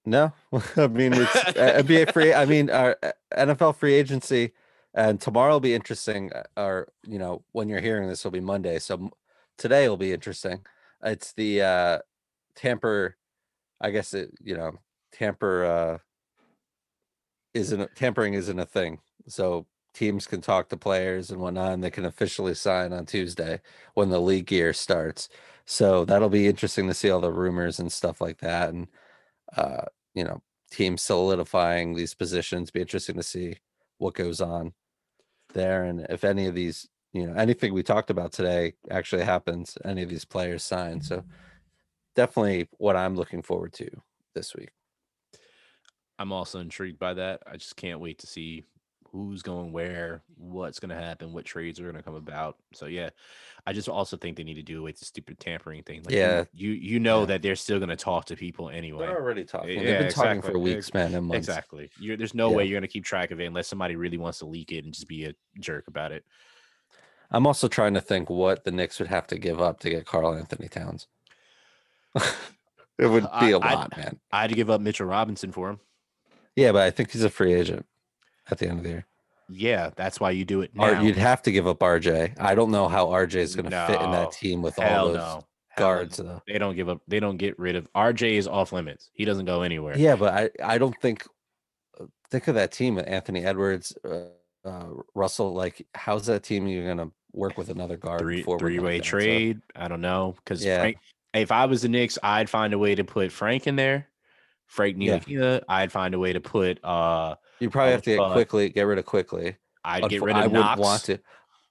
No, I mean it's uh, NBA free. I mean our uh, NFL free agency, and tomorrow will be interesting. uh, Or you know when you're hearing this will be Monday, so today will be interesting. It's the uh tamper. I guess it you know tamper uh isn't tampering isn't a thing. So teams can talk to players and whatnot, and they can officially sign on Tuesday when the league year starts. So that'll be interesting to see all the rumors and stuff like that, and uh, you know, teams solidifying these positions. Be interesting to see what goes on there, and if any of these, you know, anything we talked about today actually happens. Any of these players sign. So definitely what I'm looking forward to this week. I'm also intrigued by that. I just can't wait to see who's going where, what's going to happen, what trades are going to come about. So yeah, I just also think they need to do away with the stupid tampering thing. Like Yeah. you you know Yeah. that they're still going to talk to people anyway. They're already talking. Yeah, They've been talking for weeks, man, and months. Exactly. You're, there's no Yeah. way you're going to keep track of it unless somebody really wants to leak it and just be a jerk about it. I'm also trying to think what the Knicks would have to give up to get Karl Anthony Towns. it would be a I- lot, man. I had to give up Mitchell Robinson for him. Yeah, but I think he's a free agent at the end of the year. Yeah, that's why you do it Or you'd have to give up RJ. I don't know how RJ is going to fit in that team with all those no. Guards. no. Though. They don't give up. They don't get rid of RJ is off limits. He doesn't go anywhere. Yeah, but I, I don't think. uh, Think of that team with Anthony Edwards, uh, uh, Russell. Like, how's that team you're going to work with another guard? three three way that? So, trade. I don't know because Yeah. Frank. If I was the Knicks, I'd find a way to put Frank in there, Frank Yeah. Ntilikina. I'd find a way to put. uh You probably have to get uh, quickly get rid of quickly. I'd get rid of I Knox. would want to.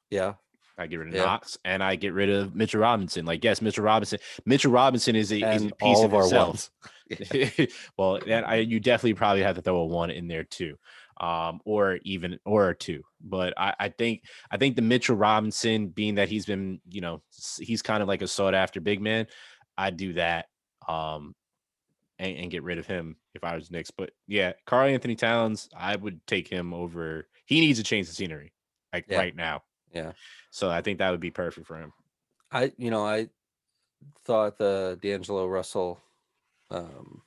Yeah. I get rid of Yeah. Knox and I get rid of Mitchell Robinson. Like, yes, Mitchell Robinson. Mitchell Robinson is a, is a piece all of, of our himself. ones. well, that I you definitely probably have to throw a one in there too, um, or even or a two. But I, I think I think the Mitchell Robinson, being that he's been, you know, he's kind of like a sought after big man. I'd do that, um, and, and get rid of him if I was Knicks. But yeah, Karl Anthony Towns, I would take him over. He needs to change the scenery, like Yeah. right now. Yeah. So I think that would be perfect for him. I you know I thought the D'Angelo Russell um,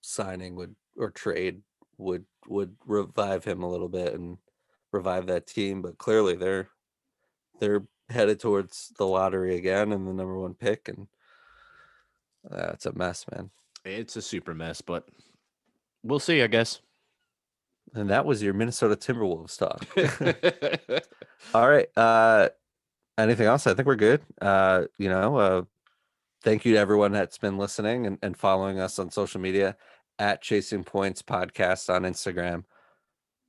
signing would or trade would would revive him a little bit and revive that team, but clearly they're they're headed towards the lottery again and the number one pick, and uh, a mess, man. It's a super mess, but we'll see. I guess. And that was your Minnesota Timberwolves talk. All right. Uh anything else? I think we're good. Uh, you know, uh thank you to everyone that's been listening and, and following us on social media at Chasing Points Podcast on Instagram.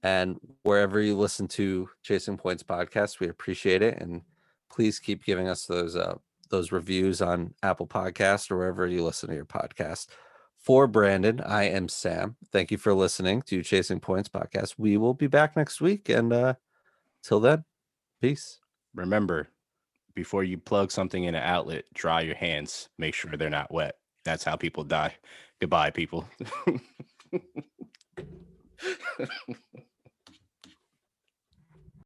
And wherever you listen to Chasing Points Podcast, we appreciate it. And please keep giving us those uh those reviews on Apple Podcast or wherever you listen to your podcast. For Brandon, I am Sam. Thank you for listening to Chasing Points Podcast. We will be back next week. And uh till then, peace. Remember, before you plug something in an outlet, dry your hands. Make sure they're not wet. That's how people die. Goodbye, people.